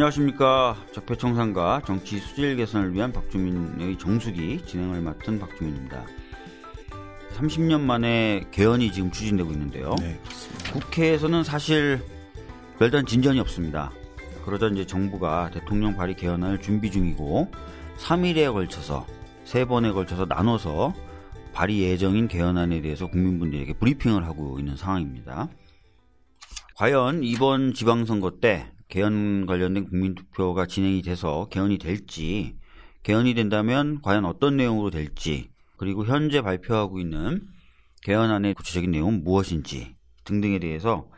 안녕하십니까. 적폐청산과 정치 수질 개선을 위한 박주민의 정수기 진행을 맡은 박주민입니다. 30년 만에 개헌이 지금 추진되고 있는데요. 네. 국회에서는 사실 별다른 진전이 없습니다. 그러자 이제 정부가 대통령 발의 개헌안을 준비 중이고 3일에 걸쳐서 세 번에 걸쳐서 나눠서 발의 예정인 개헌안에 대해서 국민분들에게 브리핑을 하고 있는 상황입니다. 과연 이번 지방선거 때 개헌 관련된 국민투표가 진행이 돼서 개헌이 될지, 개헌이 된다면 과연 어떤 내용으로 될지, 그리고 현재 발표하고 있는 개헌안의 구체적인 내용은 무엇인지 등등에 대해서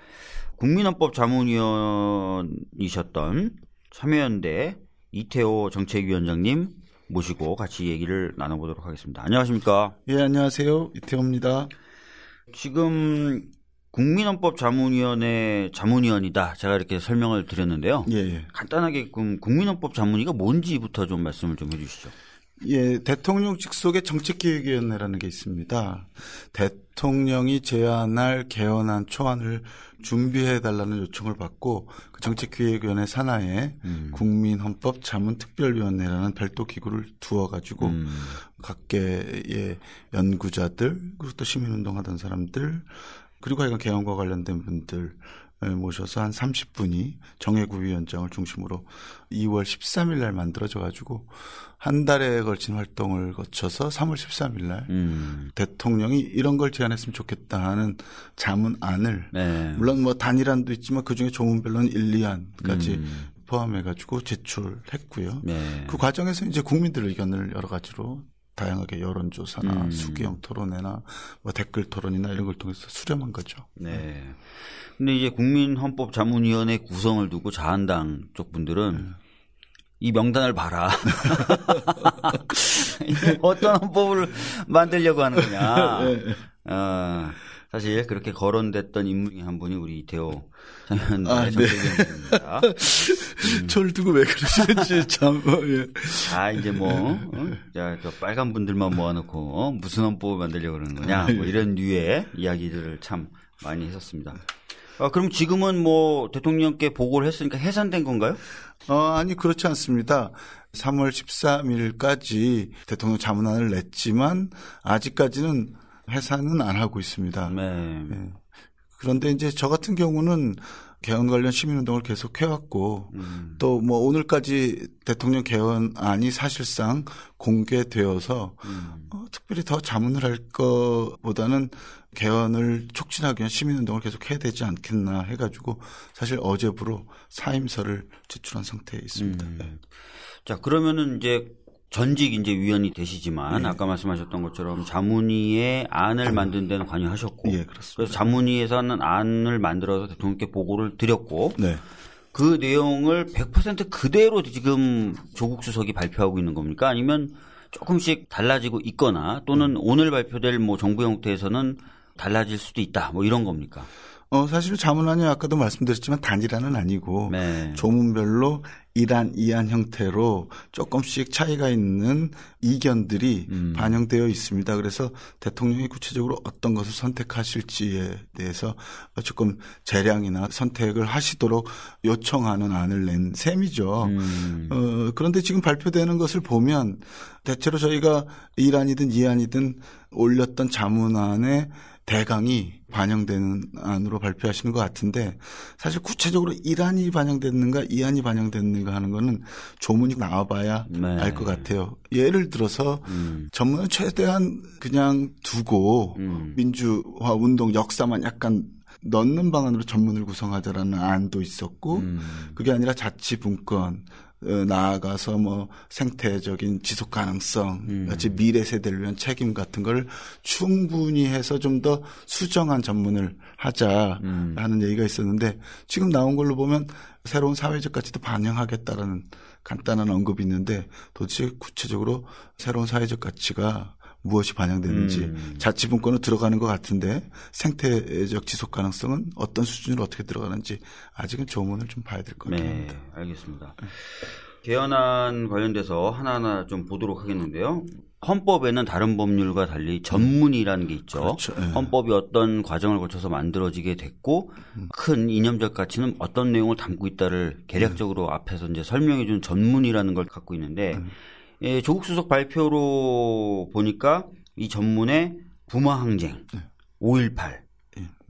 국민헌법 자문위원이셨던 참여연대 이태호 정책위원장님 모시고 같이 얘기를 나눠보도록 하겠습니다. 안녕하십니까? 예, 안녕하세요. 이태호입니다. 지금 국민헌법 자문위원회 자문위원이다. 제가 이렇게 설명을 드렸는데요. 예, 예. 간단하게 그럼 국민헌법 자문위가 뭔지부터 좀 말씀을 좀 해주시죠. 예, 대통령 직속의 정책기획위원회라는 게 있습니다. 대통령이 제안할 개헌안 초안을 준비해 달라는 요청을 받고 그 정책기획위원회 산하에 음. 국민헌법 자문특별위원회라는 별도 기구를 두어 가지고 음. 각계의 연구자들 그리고 또 시민운동하던 사람들 그리고 하여간 개헌과 관련된 분들 모셔서 한 30분이 정해구 위원장을 중심으로 2월 13일 날 만들어져 가지고 한 달에 걸친 활동을 거쳐서 3월 13일 날 음. 대통령이 이런 걸 제안했으면 좋겠다 하는 자문안을 네. 물론 뭐 단일안도 있지만 그중에 조문별로는 1, 2안까지 음. 포함해 가지고 제출했고요. 네. 그 과정에서 이제 국민들 의견을 여러 가지로 다양하게 여론조사나 음. 수기형 토론회나 뭐 댓글 토론이나 이런 걸 통해서 수렴한 거죠. 네. 근데 이제 국민헌법자문위원회 구성을 두고 자한당 쪽 분들은 네. 이 명단을 봐라. 어떤 헌법을 만들려고 하는 거냐. 네. 어, 사실 그렇게 거론됐던 인물 중에 한 분이 우리 이태호 전 아, 네. 정책위원입니다. 음. 저를 두고 왜 그러시는지 참. 어, 예. 아 이제 뭐, 어? 저 빨간 분들만 모아놓고 어? 무슨 헌법을 만들려고 그러는 거냐, 뭐 이런 류의 이야기들을 참 많이 했었습니다. 아, 그럼 지금은 뭐 대통령께 보고를 했으니까 해산된 건가요? 어, 아니 그렇지 않습니다. 3월 13일까지 대통령 자문안을 냈지만 아직까지는 해산은 안 하고 있습니다. 네. 네. 그런데 이제 저 같은 경우는 개헌 관련 시민운동을 계속 해왔고 음. 또뭐 오늘까지 대통령 개헌안이 사실상 공개되어서 음. 어, 특별히 더 자문을 할 것보다는 개헌을 촉진하기 위한 시민운동을 계속 해야 되지 않겠나 해가지고 사실 어제부로 사임서를 제출한 상태에 있습니다. 음. 네. 자 그러면은 이제 전직 이제 위원이 되시지만 예. 아까 말씀하셨던 것처럼 자문위의 안을 만든 데는 관여하셨고 예, 그래서 자문위에서는 안을 만들어서 대통령께 보고를 드렸고 네. 그 내용을 100% 그대로 지금 조국 수석이 발표하고 있는 겁니까? 아니면 조금씩 달라지고 있거나 또는 음. 오늘 발표될 뭐 정부 형태에서는 달라질 수도 있다. 뭐 이런 겁니까? 어, 사실 자문안이 아까도 말씀드렸지만 단일안은 아니고 네. 조문별로 1안, 2안 형태로 조금씩 차이가 있는 이견들이 음. 반영되어 있습니다. 그래서 대통령이 구체적으로 어떤 것을 선택하실지에 대해서 조금 재량이나 선택을 하시도록 요청하는 안을 낸 셈이죠. 음. 어, 그런데 지금 발표되는 것을 보면 대체로 저희가 1안이든 2안이든 올렸던 자문안에 대강이 반영되는 안으로 발표하시는 것 같은데 사실 구체적으로 1안이 반영됐는가 2안이 반영됐는가 하는 거는 조문이 나와봐야 네. 알것 같아요. 예를 들어서 음. 전문을 최대한 그냥 두고 음. 민주화 운동 역사만 약간 넣는 방안으로 전문을 구성하자라는 안도 있었고 음. 그게 아니라 자치 분권 어, 나아가서 뭐 생태적인 지속 가능성, 음. 같이 미래 세대를 위한 책임 같은 걸 충분히 해서 좀 더 수정한 전문을 하자 음. 얘기가 있었는데 지금 나온 걸로 보면 새로운 사회적 가치도 반영하겠다라는 간단한 언급이 있는데 도대체 구체적으로 새로운 사회적 가치가 무엇이 반영되는지 음. 자치분권으로 들어가는 것 같은데 생태적 지속 가능성은 어떤 수준으로 어떻게 들어가는지 아직은 조문을 좀 봐야 될 것 같습니다. 네, 알겠습니다. 개헌안 관련돼서 하나하나 좀 보도록 하겠는데요. 헌법에는 다른 법률과 달리 전문이라는 게 있죠. 그렇죠. 네. 헌법이 어떤 과정을 거쳐서 만들어지게 됐고 음. 큰 이념적 가치는 어떤 내용을 담고 있다를 계략적으로 네. 앞에서 이제 설명해 준 전문이라는 걸 갖고 있는데 네. 예, 조국 수석 발표로 보니까 이 전문에 부마 항쟁, 5.18,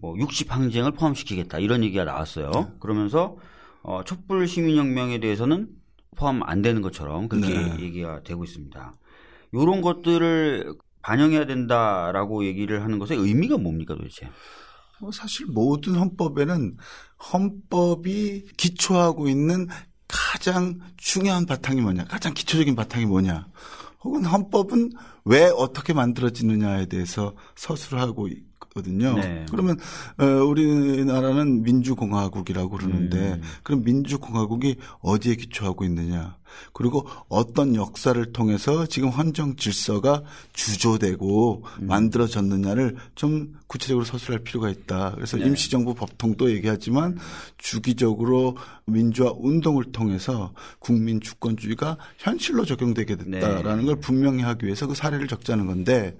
뭐60 항쟁을 포함시키겠다 이런 얘기가 나왔어요. 그러면서 어, 촛불 시민혁명에 대해서는 포함 안 되는 것처럼 그렇게 네. 얘기가 되고 있습니다. 이런 것들을 반영해야 된다라고 얘기를 하는 것의 의미가 뭡니까 도대체? 뭐 사실 모든 헌법에는 헌법이 기초하고 있는 가장 중요한 바탕이 뭐냐, 가장 기초적인 바탕이 뭐냐, 혹은 헌법은 왜 어떻게 만들어지느냐에 대해서 서술을 하고 거든요. 네. 그러면 어, 우리나라는 민주공화국이라고 그러는데 음. 그럼 민주공화국이 어디에 기초하고 있느냐? 그리고 어떤 역사를 통해서 지금 헌정 질서가 주조되고 음. 만들어졌느냐를 좀 구체적으로 서술할 필요가 있다. 그래서 네. 임시정부 법통도 얘기하지만 주기적으로 민주화 운동을 통해서 국민 주권주의가 현실로 적용되게 됐다라는 네. 걸 분명히 하기 위해서 그 사례를 적자는 건데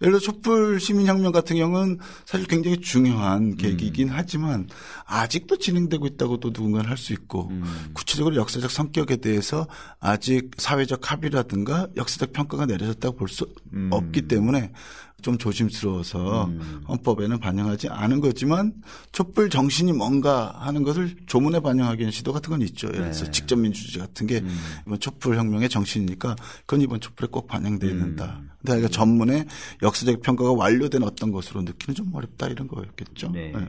예를 들어 촛불 시민혁명 같은 경우는 사실 굉장히 중요한 계기이긴 음. 하지만 아직도 진행되고 있다고도 누군가는 할 수 있고 음. 구체적으로 역사적 성격에 대해서 아직 사회적 합의라든가 역사적 평가가 내려졌다고 볼수 음. 없기 때문에 좀 조심스러워서 음. 헌법에는 반영하지 않은 거지만 촛불 정신이 뭔가 하는 것을 조문에 반영하기 위한 시도 같은 건 있죠. 예를 들어서 네. 직접 민주주의 같은 게 음. 이번 촛불 혁명의 정신이니까 그건 이번 촛불에 꼭 반영돼야 음. 된다. 음. 근데 그러니까 전문에 역사적 평가가 완료된 어떤 것으로 느끼는 좀 어렵다 이런 거였겠죠. 네. 네.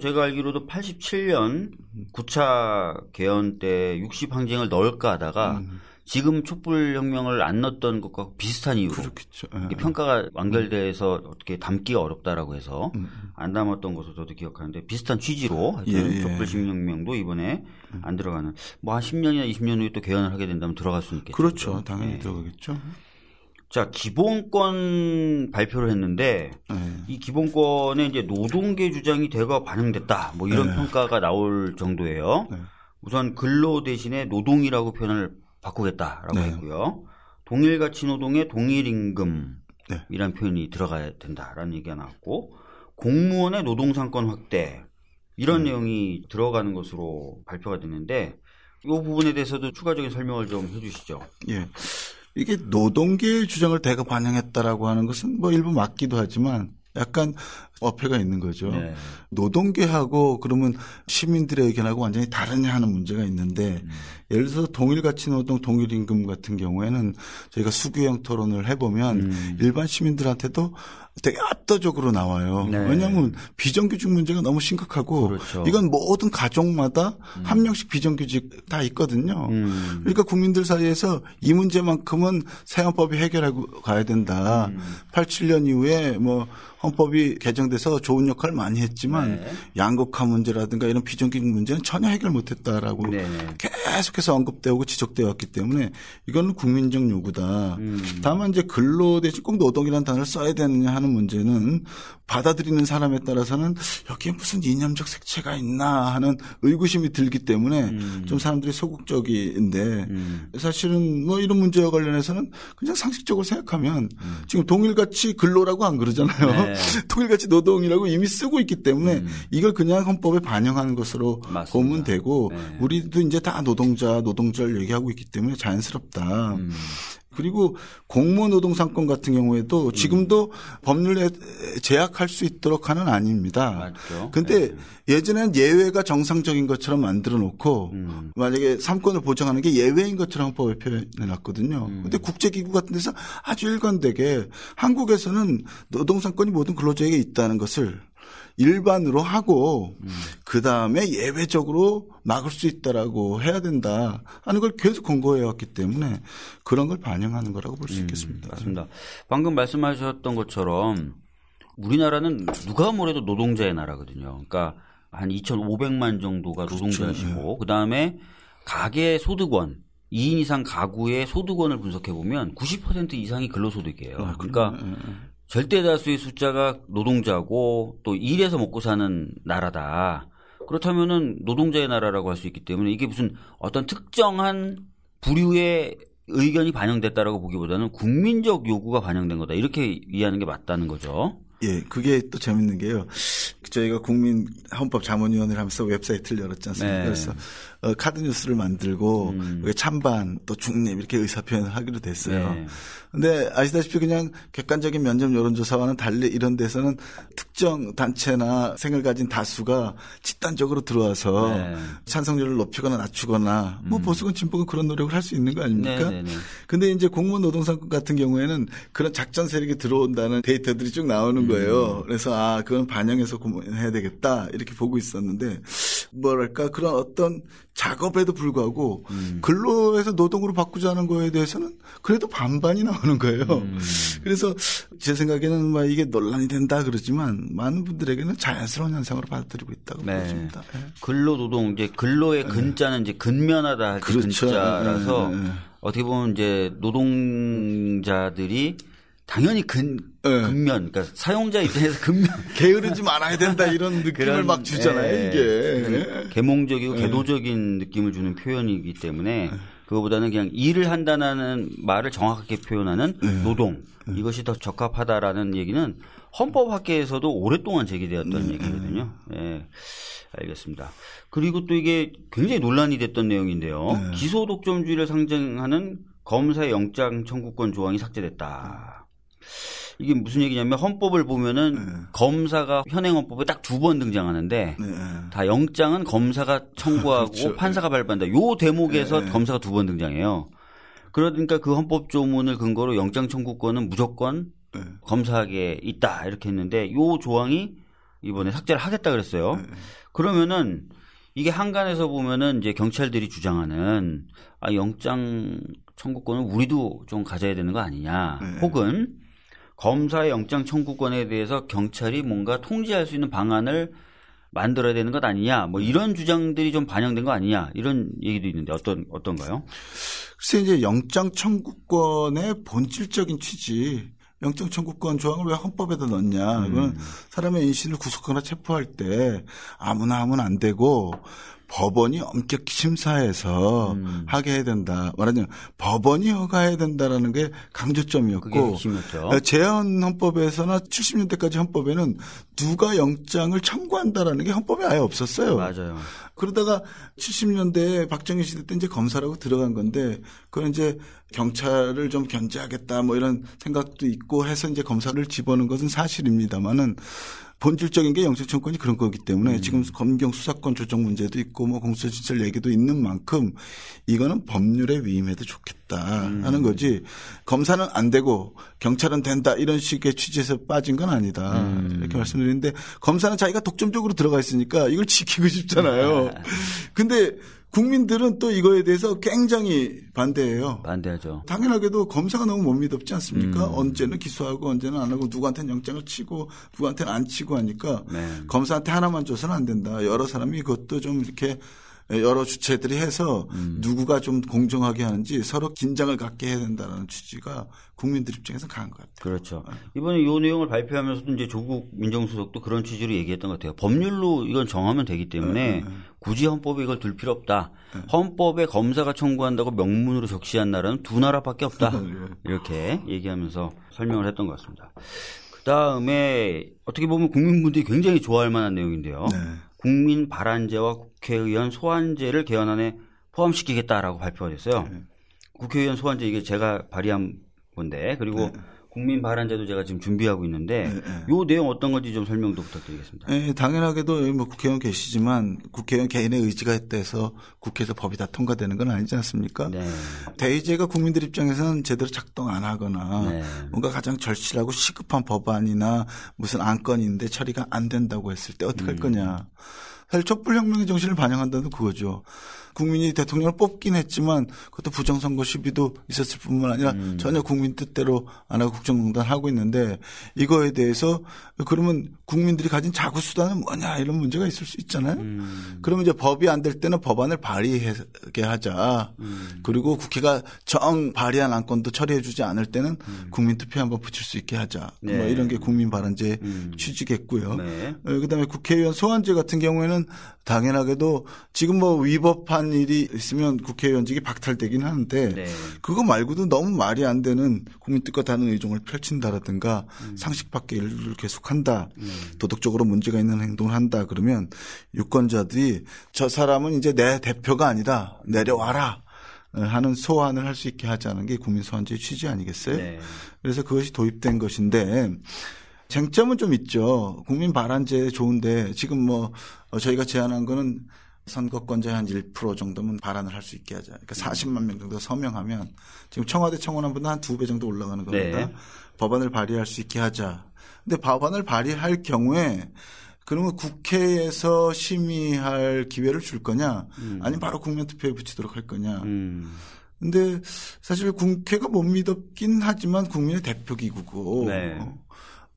제가 알기로도 87년 9차 개헌 때 60항쟁을 넣을까 하다가 음. 지금 촛불혁명을 안 넣었던 것과 비슷한 이유로 그렇겠죠. 예. 평가가 완결돼서 어떻게 담기가 어렵다라고 해서 음. 안 담았던 것으로 저도 기억하는데 비슷한 취지로 예, 예. 촛불시민혁명도 이번에 음. 안 들어가는 뭐 한 10년이나 20년 후에 또 개헌을 하게 된다면 들어갈 수 있겠죠. 그렇죠. 당연히 예. 들어가겠죠. 자, 기본권 발표를 했는데 네. 이 기본권에 이제 노동계 주장이 대거 반영됐다. 뭐 이런 네. 평가가 나올 정도예요. 네. 우선 근로 대신에 노동이라고 표현을 바꾸겠다라고 네. 했고요. 동일 가치 노동에 동일 임금이라는 네. 표현이 들어가야 된다라는 얘기가 나왔고 공무원의 노동 상권 확대 이런 네. 내용이 들어가는 것으로 발표가 됐는데 이 부분에 대해서도 추가적인 설명을 좀 해주시죠. 예. 이게 노동계의 주장을 대거 반영했다라고 하는 것은 뭐 일부 맞기도 하지만 약간 어폐가 있는 거죠. 네. 노동계하고 그러면 시민들의 의견하고 완전히 다르냐 하는 문제가 있는데 음. 예를 들어서 동일 가치 노동 동일 임금 같은 경우에는 저희가 수교형 토론을 해보면 음. 일반 시민들한테도 되게 압도적으로 나와요. 네. 왜냐하면 비정규직 문제가 너무 심각하고 그렇죠. 이건 모든 가족마다 음. 한 명씩 비정규직 다 있거든요. 음. 그러니까 국민들 사이에서 이 문제만큼은 새 헌법이 해결하고 가야 된다. 음. 87년 이후에 뭐 헌법이 개정 돼서 좋은 역할을 많이 했지만 네. 양극화 문제라든가 이런 비정규직 문제는 전혀 해결 못했다라고 네. 계속해서 언급되고 지적되어 왔기 때문에 이거는 국민적 요구다. 음. 다만 이제 근로 대신 꼭 노동이라는 단어를 써야 되느냐 하는 문제는 받아들이는 사람에 따라서는 여기에 무슨 이념적 색채가 있나 하는 의구심이 들기 때문에 음. 좀 사람들이 소극적인데 음. 사실은 뭐 이런 문제와 관련해서는 그냥 상식적으로 생각하면 음. 지금 동일같이 근로라고 안 그러잖아요. 네. 통일가치 노동이라고 이미 쓰고 있기 때문에 음. 이걸 그냥 헌법에 반영하는 것으로 맞습니다. 보면 되고 네. 우리도 이제 다 노동자 노동자를 얘기하고 있기 때문에 자연스럽다. 음. 그리고 공무원 노동 상권 같은 경우에도 음. 지금도 법률에 제약할 수 있도록 하는 아닙니다. 맞죠. 근데 네. 예전엔 예외가 정상적인 것처럼 만들어 놓고 음. 만약에 삼권을 보장하는 게 예외인 것처럼 법에 표현해 놨거든요. 음. 근데 국제기구 같은 데서 아주 일관되게 한국에서는 노동 상권이 모든 근로자에게 있다는 것을 일반으로 하고 음. 그 다음에 예외적으로 막을 수 있다라고 해야 된다 하는 걸 계속 권고해 왔기 때문에 그런 걸 반영하는 거라고 볼수 음, 있겠습니다. 맞습니다. 방금 말씀하셨던 것처럼 우리나라는 누가 뭐래도 노동자의 나라거든요. 그러니까 한 2,500만 정도가 그렇죠. 노동자시고 그렇죠. 그 다음에 가계 소득원 2인 이상 가구의 소득원을 분석해 보면 90% 이상이 근로소득이에요. 아, 그러니까 네. 절대 다수의 숫자가 노동자고 또 일해서 먹고 사는 나라다. 그렇다면은 노동자의 나라라고 할 수 있기 때문에 이게 무슨 어떤 특정한 부류의 의견이 반영됐다라고 보기보다는 국민적 요구가 반영된 거다 이렇게 이해하는 게 맞다는 거죠. 예, 그게 또 재밌는 게요. 저희가 국민 헌법 자문위원회를 하면서 웹사이트를 열었지 않습니까? 네. 그래서 어, 카드 뉴스를 만들고 음. 찬반 또 중립 이렇게 의사 표현을 하게 됐어요. 네. 근데 아시다시피 그냥 객관적인 면접 여론조사와는 달리 이런 데서는 특정 단체나 생각을 가진 다수가 집단적으로 들어와서 네. 찬성률을 높이거나 낮추거나 뭐 음. 보수건 진보건 그런 노력을 할 수 있는 거 아닙니까? 네, 네, 네. 근데 이제 공무원 노동상 같은 경우에는 그런 작전 세력이 들어온다는 데이터들이 쭉 나오는 음. 거예요. 그래서 아 그건 반영해서 공무원해야 되겠다 이렇게 보고 있었는데 뭐랄까 그런 어떤 작업에도 불구하고 음. 근로에서 노동으로 바꾸자는 거에 대해서는 그래도 반반이 나오는 거예요. 음. 그래서 제 생각에는 막 이게 논란이 된다 그러지만 많은 분들에게는 자연스러운 현상으로 받아들이고 있다고 네. 보십니다. 네. 근로 노동 이제 근로의 네. 근자는 이제 근면하다 할 그렇죠. 근자라서 네, 네. 어떻게 보면 이제 노동자들이 당연히 근 네. 근면, 그러니까 사용자 입장에서 근면 게으르지 말아야 된다 이런 느낌을 그런, 막 주잖아요 예, 이게 계몽적이고 예. 궤도적인 느낌을 주는 표현이기 때문에 그거보다는 그냥 일을 한다는 말을 정확하게 표현하는 네. 노동 이것이 더 적합하다라는 얘기는 헌법학계에서도 오랫동안 제기되었던 네. 얘기거든요. 예. 네. 알겠습니다. 그리고 또 이게 굉장히 논란이 됐던 내용인데요. 네. 기소 독점주의를 상징하는 검사의 영장 청구권 조항이 삭제됐다. 이게 무슨 얘기냐면 헌법을 보면은 네. 검사가 현행 헌법에 딱 두 번 등장하는데 네. 다 영장은 검사가 청구하고 그렇죠. 판사가 발부한다. 요 대목에서 네. 검사가 두 번 등장해요. 그러니까 그 헌법 조문을 근거로 영장 청구권은 무조건 네. 검사에게 있다 이렇게 했는데 요 조항이 이번에 삭제를 하겠다 그랬어요. 네. 그러면은 이게 한간에서 보면은 이제 경찰들이 주장하는 아 영장 청구권은 우리도 좀 가져야 되는 거 아니냐. 네. 혹은 검사의 영장 청구권에 대해서 경찰이 뭔가 통제할 수 있는 방안을 만들어야 되는 것 아니냐, 뭐 이런 주장들이 좀 반영된 거 아니냐 이런 얘기도 있는데 어떤 어떤가요? 글쎄 이제 영장 청구권의 본질적인 취지, 영장 청구권 조항을 왜 헌법에다 넣냐? 이건 음. 사람의 인신을 구속하거나 체포할 때 아무나 하면 안 되고 법원이 엄격히 심사해서 음. 하게 해야 된다. 말하자면 법원이 허가해야 된다라는 게 강조점이었고 재헌 헌법에서나 70년대까지 헌법에는 누가 영장을 청구한다라는 게 헌법에 아예 없었어요. 맞아요. 그러다가 70년대 박정희 시대 때 이제 검사라고 들어간 건데 그건 이제 경찰을 좀 견제하겠다 뭐 이런 생각도 있고 해서 이제 검사를 집어넣은 것은 사실입니다만은 본질적인 게 영장청권이 그런 거기 때문에 음. 지금 검경 수사권 조정 문제도 있고 뭐 공수처 얘기도 있는 만큼 이거는 법률에 위임해도 좋겠다 음. 하는 거지 검사는 안 되고 경찰은 된다 이런 식의 취지에서 빠진 건 아니다 음. 이렇게 말씀드리는데 검사는 자기가 독점적으로 들어가 있으니까 이걸 지키고 싶잖아요. 근데 국민들은 또 이거에 대해서 굉장히 반대해요. 반대하죠. 당연하게도 검사가 너무 못 믿었지 않습니까? 음. 언제는 기소하고 언제는 안 하고 누구한테는 영장을 치고 누구한테는 안 치고 하니까 네. 검사한테 하나만 줘서는 안 된다. 여러 사람이 그것도 좀 이렇게 여러 주체들이 해서 음. 누구가 좀 공정하게 하는지 서로 긴장을 갖게 해야 된다는 취지가 국민들 입장에서 강한 것 같아요. 그렇죠. 이번에 이 내용을 발표하면서도 이제 조국 민정수석도 그런 취지로 얘기했던 것 같아요. 법률로 이건 정하면 되기 때문에 네, 네. 굳이 헌법에 이걸 둘 필요 없다. 네. 헌법에 검사가 청구한다고 명문으로 적시한 나라는 두 나라밖에 없다. 네. 이렇게 얘기하면서 설명을 했던 것 같습니다. 그 다음에 어떻게 보면 국민분들이 굉장히 좋아할 만한 내용인데요. 네. 국민 발안제와 국회의원 소환제를 개헌안에 포함시키겠다라고 발표가 됐어요. 네. 국회의원 소환제 이게 제가 발의한 건데 그리고 네. 국민 발안제도 제가 지금 준비하고 있는데 네, 네. 요 내용 어떤 건지 좀 설명도 부탁드리겠습니다. 네, 당연하게도 뭐 국회의원 계시지만 국회의원 개인의 의지가 있대서 국회에서 법이 다 통과되는 건 아니지 않습니까? 네. 대의제가 국민들 입장에서는 제대로 작동 안 하거나 네. 뭔가 가장 절실하고 시급한 법안이나 무슨 안건인데 처리가 안 된다고 했을 때 어떻게 할 음. 거냐. 사실 촛불혁명의 정신을 반영한다는 그거죠. 국민이 대통령을 뽑긴 했지만 그것도 부정선거 시비도 있었을 뿐만 아니라 음. 전혀 국민 뜻대로 안 하고 국정농단 하고 있는데 이거에 대해서 그러면 국민들이 가진 자구 수단은 뭐냐 이런 문제가 있을 수 있잖아요. 음. 그러면 이제 법이 안 될 때는 법안을 발의하게 하자. 음. 그리고 국회가 정 발의한 안건도 처리해 주지 않을 때는 음. 국민 투표 한번 붙일 수 있게 하자. 뭐 네. 뭐 이런 게 국민 발언제 음. 취지겠고요. 네. 어, 그다음에 국회의원 소환제 같은 경우에는 당연하게도 지금 뭐 위법한 일이 있으면 국회의원직이 박탈되긴 하는데 네. 그거 말고도 너무 말이 안 되는 국민 뜻과 다른 의종을 펼친다라든가 음. 상식 밖의 일을 계속한다. 음. 도덕적으로 문제가 있는 행동을 한다. 그러면 유권자들이 저 사람은 이제 내 대표가 아니다. 내려와라. 하는 소환을 할 수 있게 하자는 게 국민 소환제의 취지 아니겠어요? 네. 그래서 그것이 도입된 것인데 쟁점은 좀 있죠. 국민 발안제 좋은데 지금 뭐 저희가 제안한 거는 선거권자의 한 1% 정도면 발안을 할 수 있게 하자. 그러니까 40만 명 정도 서명하면 지금 청와대 청원안보다 한 두 배 정도 올라가는 겁니다. 네. 법안을 발의할 수 있게 하자. 근데 법안을 발의할 경우에 그러면 국회에서 심의할 기회를 줄 거냐? 음. 아니면 바로 국민투표에 붙이도록 할 거냐? 음. 근데 사실 국회가 못 믿었긴 하지만 국민의 대표기구고 네.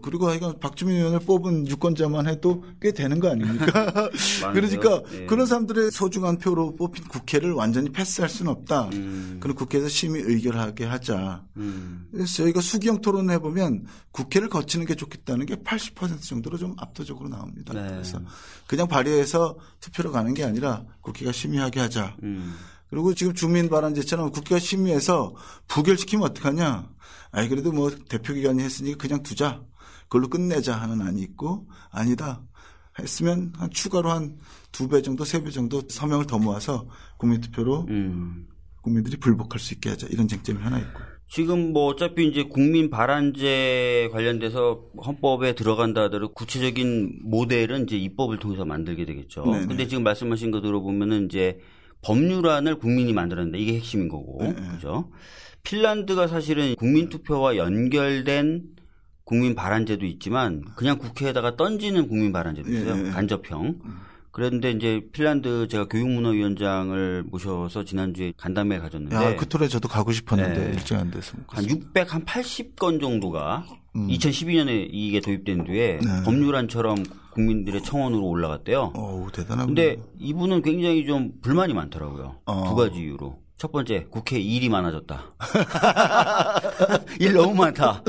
그리고 하여간 박주민 의원을 뽑은 유권자만 해도 꽤 되는 거 아닙니까? 그러니까 네. 그런 사람들의 소중한 표로 뽑힌 국회를 완전히 패스할 수는 없다. 음. 그럼 국회에서 심의 의결하게 하자. 음. 그래서 저희가 수기형 토론을 해보면 국회를 거치는 게 좋겠다는 게 80% 정도로 좀 압도적으로 나옵니다. 네. 그래서 그냥 발의해서 투표로 가는 게 아니라 국회가 심의하게 하자. 음. 그리고 지금 주민 발언제처럼 국회가 심의해서 부결시키면 어떡하냐. 아이, 그래도 뭐 대표기관이 했으니까 그냥 두자. 그걸로 끝내자 하는 안이 있고 아니다 했으면 한 추가로 한 두 배 정도 세 배 정도 서명을 더 모아서 국민투표로 음. 국민들이 불복할 수 있게 하자 이런 쟁점이 하나 있고. 지금 뭐 어차피 이제 국민 발안제 관련돼서 헌법에 들어간다 하더라도 구체적인 모델은 이제 입법을 통해서 만들게 되겠죠. 네네. 근데 지금 말씀하신 거 들어보면은 이제 법률안을 국민이 만들었는데 이게 핵심인 거고. 네네. 그죠? 핀란드가 사실은 국민 투표와 연결된 국민 발안제도 있지만 그냥 국회에다가 던지는 국민 발안제도 있어요. 예, 예. 간접형. 그런데 이제 핀란드 제가 교육문화위원장을 모셔서 지난주에 간담회 가졌는데 야, 그 톨에 저도 가고 싶었는데 네. 일정 안 돼서 한 600, 한 80건 정도가 음. 2012년에 이게 도입된 뒤에 네. 법률안처럼 국민들의 청원으로 올라갔대요. 어, 대단하군 근데 이분은 굉장히 좀 불만이 많더라고요. 어. 두 가지 이유로. 첫 번째, 국회 일이 많아졌다. 일 너무 많다.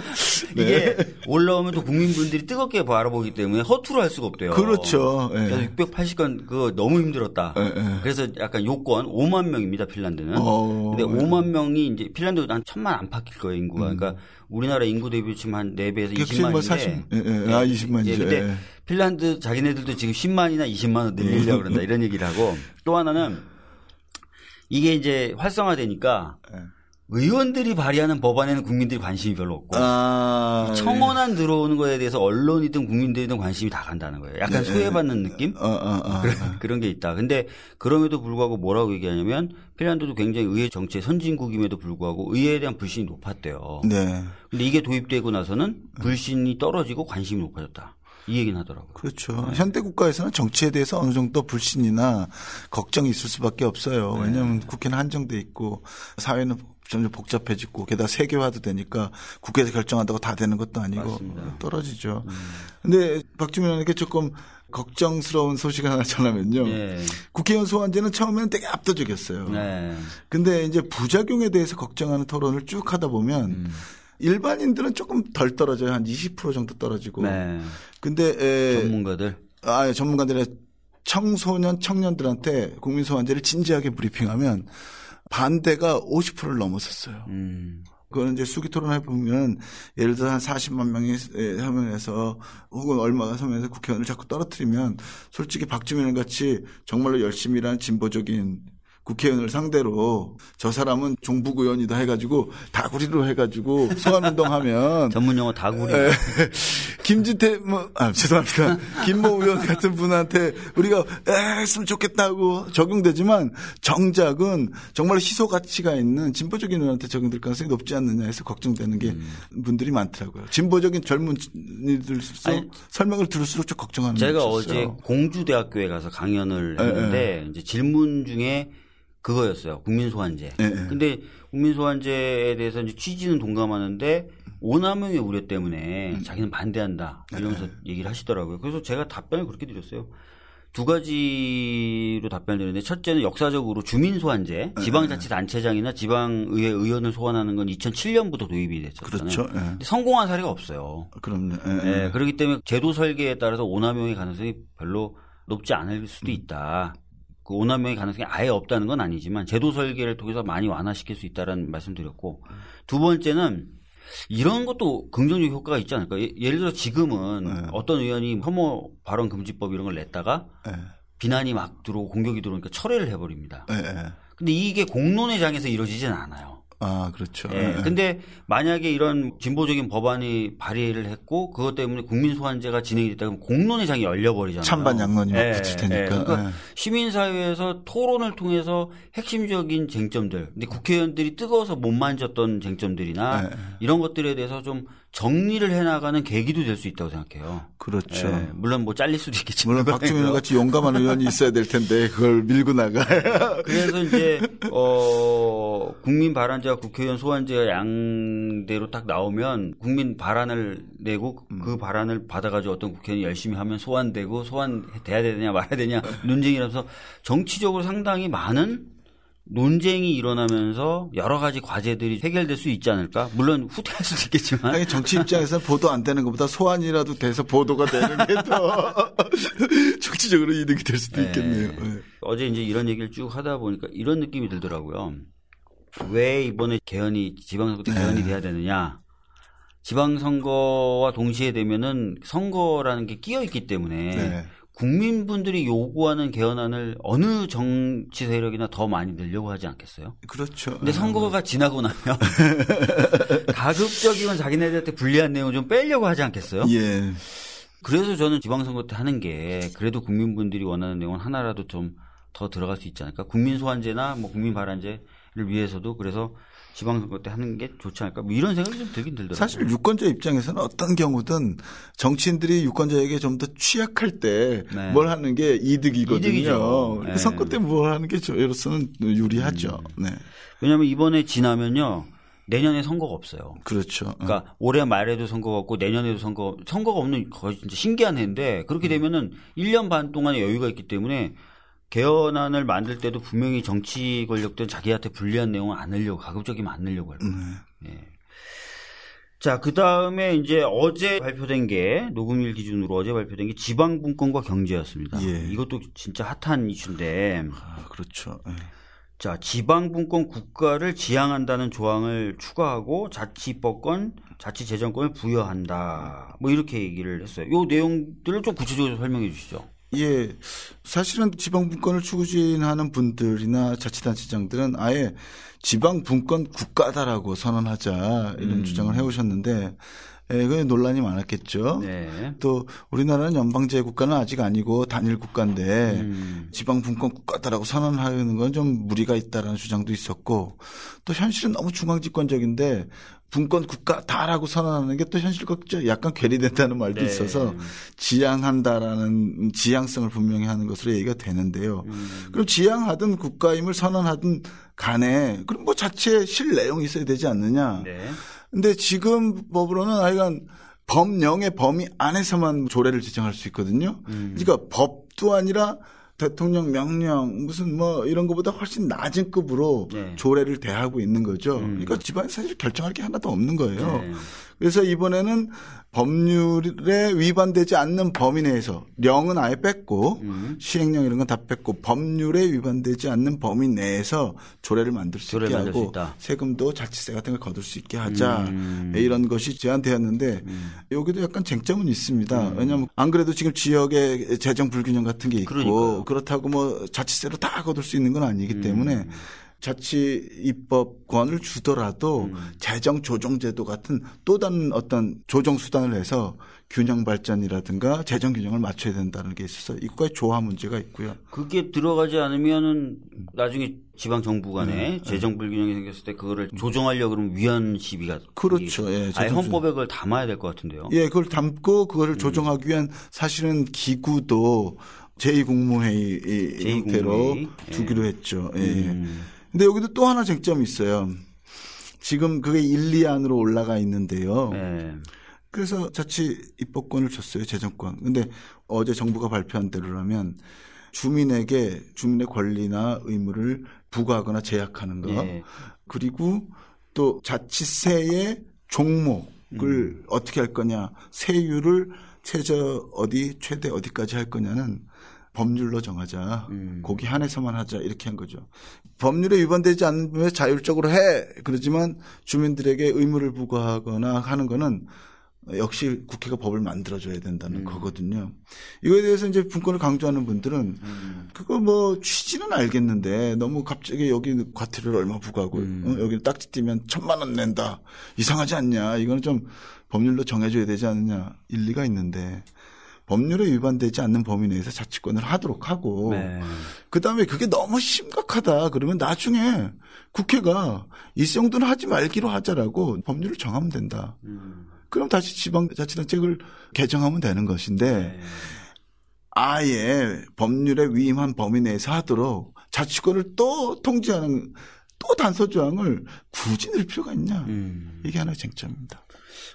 네. 이게 올라오면 또 국민분들이 뜨겁게 바라보기 때문에 허투루 할 수가 없대요. 그렇죠. 네. 그래서 680건 그거 너무 힘들었다. 네, 네. 그래서 약간 요건 5만 명입니다, 핀란드는. 어, 근데 5만 명이 이제 핀란드도 한 천만 안 바뀔 거예요, 인구가. 음. 그러니까 우리나라 인구 대비 지금 한 4배에서 20만인데. 뭐 40, 예, 예. 아, 20만이죠. 예, 근데 핀란드 자기네들도 지금 10만이나 20만 원 늘리려고 그런다 이런 얘기를 하고 또 하나는 이게 이제 활성화되니까 네. 의원들이 발의하는 법안에는 국민들이 관심이 별로 없고 아, 청원안 들어오는 거에 대해서 언론이든 국민들이든 관심이 다 간다는 거예요. 약간 네. 소외받는 느낌 어, 어, 어, 그런, 그런 게 있다. 근데 그럼에도 불구하고 뭐라고 얘기하냐면 핀란드도 굉장히 의회 정치의 선진국임에도 불구하고 의회에 대한 불신이 높았대요. 네. 근데 이게 도입되고 나서는 불신이 떨어지고 관심이 높아졌다. 이 얘기는 하더라고요. 그렇죠. 네. 현대 국가에서는 정치에 대해서 어느 정도 불신이나 걱정이 있을 수밖에 없어요. 네. 왜냐하면 국회는 한정돼 있고 사회는 점점 복잡해지고 게다가 세계화도 되니까 국회에서 결정한다고 다 되는 것도 아니고 맞습니다. 떨어지죠. 음. 근데 박주민 의원에게 조금 걱정스러운 소식 하나 전하면요. 네. 국회의원 소환제는 처음에는 되게 압도적이었어요. 네. 근데 이제 부작용에 대해서 걱정하는 토론을 쭉 하다 보면 음. 일반인들은 조금 덜 떨어져요. 한 20% 정도 떨어지고. 네. 근데 에, 전문가들 아, 예, 전문가들의 청소년 청년들한테 국민 소환제를 진지하게 브리핑하면 반대가 50%를 넘었었어요. 음. 그거는 이제 수기 토론해 보면 예를 들어 한 40만 명이 서명해서 혹은 얼마가 서명해서 국회의원을 자꾸 떨어뜨리면 솔직히 박주민 같이 정말로 열심히 일하는 진보적인 국회의원을 상대로 저 사람은 종북 의원이다 해가지고 다구리로 해가지고 소환운동 하면 전문 용어 다구리. 에, 김진태 뭐 아, 죄송합니다. 김모 의원 같은 분한테 우리가 에, 했으면 좋겠다고 적용되지만 정작은 정말 희소 가치가 있는 진보적인 의원한테 적용될 가능성이 높지 않느냐 해서 걱정되는 게 음. 분들이 많더라고요. 진보적인 젊은이들 설명을 들을수록 좀 걱정하는 제가 어제 공주대학교에 가서 강연을 했는데 에, 에. 이제 질문 중에 그거였어요. 국민소환제. 네, 네. 근데 국민소환제에 대해서 이제 취지는 동감하는데 오남용의 우려 때문에 음. 자기는 반대한다 이러면서 네. 얘기를 하시더라고요. 그래서 제가 답변을 그렇게 드렸어요. 두 가지로 답변을 드렸는데 첫째는 역사적으로 주민소환제, 네. 지방자치단체장이나 지방의회 의원을 소환하는 건 2007년부터 도입이 됐었잖아요. 그렇죠. 네. 성공한 사례가 없어요. 그럼요. 네. 네. 그렇기 때문에 제도 설계에 따라서 오남용의 가능성이 별로 높지 않을 수도 음. 있다. 그 5만 명의 가능성이 아예 없다는 건 아니지만 제도 설계를 통해서 많이 완화시킬 수 있다라는 말씀드렸고 두 번째는 이런 것도 긍정적 효과가 있지 않을까? 예, 예를 들어 지금은 네. 어떤 의원이 혐오 발언 금지법 이런 걸 냈다가 네. 비난이 막 들어오고 공격이 들어오니까 철회를 해버립니다. 네. 네. 근데 이게 공론의 장에서 이루어지진 않아요. 아, 그렇죠. 예. 네. 근데 만약에 이런 진보적인 법안이 발의를 했고 그것 때문에 국민 소환제가 진행이 됐다 그러면 공론의 장이 열려버리잖아요. 찬반 양론이 막 예. 붙을 테니까. 예. 그러니까 예. 시민사회에서 토론을 통해서 핵심적인 쟁점들, 근데 국회의원들이 뜨거워서 못 만졌던 쟁점들이나 예. 이런 것들에 대해서 좀 정리를 해나가는 계기도 될 수 있다고 생각해요. 그렇죠. 예, 물론 뭐 잘릴 수도 있겠지만. 물론 박주민 의 같이 용감한 의원이 있어야 될 텐데 그걸 밀고 나가. 그래서 이제 어 국민 발안제와 국회의원 소환제가 양대로 딱 나오면 국민 발안을 내고 음. 그 발안을 받아가지고 어떤 국회의원이 열심히 하면 소환되고 소환돼야 되냐 말아야 되냐 논쟁이라서 정치적으로 상당히 많은 논쟁이 일어나면서 여러 가지 과제들이 해결될 수 있지 않을까? 물론 후퇴할 수도 있겠지만. 아니, 정치 입장에서 보도 안 되는 것보다 소환이라도 돼서 보도가 되는 게 더 정치적으로 이득이 될 수도 네. 있겠네요. 네. 어제 이제 이런 얘기를 쭉 하다 보니까 이런 느낌이 들더라고요. 왜 이번에 개헌이 지방선거 때 개헌이 네. 돼야 되느냐? 지방선거와 동시에 되면은 선거라는 게 끼어 있기 때문에 네. 국민분들이 요구하는 개헌안을 어느 정치 세력이나 더 많이 내려고 하지 않겠어요? 그렇죠. 근데 선거가 지나고 나면 가급적이면 자기네들한테 불리한 내용을 좀 빼려고 하지 않겠어요? 예. 그래서 저는 지방선거 때 하는 게 그래도 국민분들이 원하는 내용은 하나라도 좀 더 들어갈 수 있지 않을까? 국민 소환제나 뭐 국민 발안제를 위해서도 그래서 지방선거 때 하는 게 좋지 않을까 뭐 이런 생각이 좀 들긴 들더라고요. 사실 유권자 입장에서는 어떤 경우든 정치인들이 유권자에게 좀 더 취약할 때뭘 네. 하는 게 이득이거든요. 이득이죠. 네. 선거 때 뭘 하는 게 저로서는 유리하죠. 음. 네. 왜냐하면 이번에 지나면요. 내년에 선거가 없어요. 그렇죠. 그러니까 어. 올해 말에도 선거가 없고 내년에도 선거 선거가 없는 거의 진짜 신기한 해인데 그렇게 음. 되면은 1년 반 동안의 여유가 있기 때문에 개헌안을 만들 때도 분명히 정치 권력들은 자기한테 불리한 내용을 안 넣으려고 가급적이면 안 넣으려고 할 거예요. 음. 네. 자, 그 다음에 이제 어제 발표된 게, 녹음일 기준으로 어제 발표된 게 지방분권과 경제였습니다. 예. 이것도 진짜 핫한 이슈인데. 아, 그렇죠. 예. 자, 지방분권 국가를 지향한다는 조항을 추가하고 자치법권, 자치재정권을 부여한다. 뭐 이렇게 얘기를 했어요. 이 내용들을 좀 구체적으로 설명해 주시죠. 예. 사실은 지방 분권을 추진하는 분들이나 자치단체장들은 아예 지방 분권 국가다라고 선언하자 이런 음. 주장을 해오셨는데 예, 그게 논란이 많았겠죠. 네. 또 우리나라는 연방제 국가는 아직 아니고 단일 국가인데 음. 지방 분권 국가다라고 선언하는 건 좀 무리가 있다라는 주장도 있었고 또 현실은 너무 중앙 집권적인데 분권 국가 다라고 선언하는 게 또 현실과 약간 괴리된다는 말도 네. 있어서 지향한다라는 지향성을 분명히 하는 것으로 얘기가 되는데요. 음. 그럼 지향하든 국가임을 선언하든 간에 그럼 뭐 자체 실 내용이 있어야 되지 않느냐. 네. 근데 지금 법으로는 하여간 법령의 범위 안에서만 조례를 지정할 수 있거든요. 음. 그러니까 법도 아니라 대통령 명령 무슨 뭐 이런 것보다 훨씬 낮은 급으로 네. 조례를 대하고 있는 거죠. 음. 그러니까 집안에 사실 결정할 게 하나도 없는 거예요. 네. 그래서 이번에는 법률에 위반되지 않는 범위 내에서 령은 아예 뺐고 음. 시행령 이런 건 다 뺐고 법률에 위반되지 않는 범위 내에서 조례를 만들 수 있게 하고 세금도 자치세 같은 걸 거둘 수 있게 하자 음. 이런 것이 제안되었는데 음. 여기도 약간 쟁점은 있습니다. 음. 왜냐하면 안 그래도 지금 지역에 재정 불균형 같은 게 있고 그러니까요. 그렇다고 뭐 자치세로 다 거둘 수 있는 건 아니기 음. 때문에 자치 입법권을 주더라도 음. 재정 조정 제도 같은 또 다른 어떤 조정 수단을 해서 균형 발전이라든가 재정 균형을 맞춰야 된다는 게 있어서 이과의 조화 문제가 있고요. 그게 들어가지 않으면은 나중에 지방 정부 간에 네. 재정 불균형이 생겼을 때 그거를 조정하려고 그러면 위헌 시비가 그렇죠. 예, 아예 헌법에 그걸 담아야 될 것 같은데요. 예, 그걸 담고 그거를 음. 조정하기 위한 사실은 기구도 제2국무회의 제2국무회의. 형태로 예. 두기로 했죠. 예. 음. 근데 여기도 또 하나 쟁점이 있어요. 지금 그게 1, 2 안으로 올라가 있는데요. 네. 그래서 자치 입법권을 줬어요, 재정권. 근데 어제 정부가 발표한 대로라면 주민에게 주민의 권리나 의무를 부과하거나 제약하는 거. 네. 그리고 또 자치세의 종목을 음. 어떻게 할 거냐, 세율을 최저 어디, 최대 어디까지 할 거냐는 법률로 정하자. 음. 거기 한해서만 하자. 이렇게 한 거죠. 법률에 위반되지 않으면 자율적으로 해. 그러지만 주민들에게 의무를 부과하거나 하는 거는 역시 국회가 법을 만들어줘야 된다는 음. 거거든요. 이거에 대해서 이제 분권을 강조하는 분들은 음. 그거 뭐 취지는 알겠는데 너무 갑자기 여기 과태료를 얼마 부과하고 음. 어, 여기 딱지 띄면 천만 원 낸다 이상하지 않냐 이거는 좀 법률로 정해줘야 되지 않느냐 일리가 있는데 법률에 위반되지 않는 범위 내에서 자치권을 하도록 하고 네. 그다음에 그게 너무 심각하다 그러면 나중에 국회가 이 정도는 하지 말기로 하자라고 법률을 정하면 된다. 음. 그럼 다시 지방자치단체를 개정하면 되는 것인데 네. 아예 법률에 위임한 범위 내에서 하도록 자치권을 또 통제하는 또 단서 조항을 굳이 넣을 필요가 있냐. 음. 이게 하나의 쟁점입니다.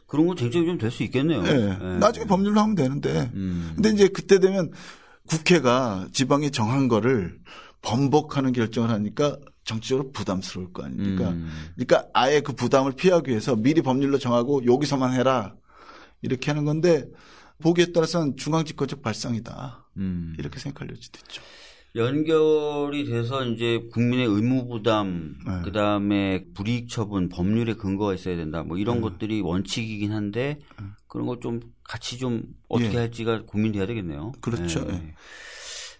그런 건 쟁점이 좀 될 수 있겠네요. 네. 네. 나중에 법률로 하면 되는데. 음. 근데 이제 그때 되면 국회가 지방이 정한 거를 번복하는 결정을 하니까 정치적으로 부담스러울 거 아닙니까? 음. 그러니까 아예 그 부담을 피하기 위해서 미리 법률로 정하고 여기서만 해라. 이렇게 하는 건데 보기에 따라서는 중앙집권적 발상이다. 음. 이렇게 생각할 여지도 있죠. 연결이 돼서 이제 국민의 의무 부담, 네. 그 다음에 불이익 처분, 법률에 근거가 있어야 된다. 뭐 이런 네. 것들이 원칙이긴 한데 네. 그런 거좀 같이 좀 어떻게 예. 할지가 고민돼야 되겠네요. 그렇죠. 네. 예.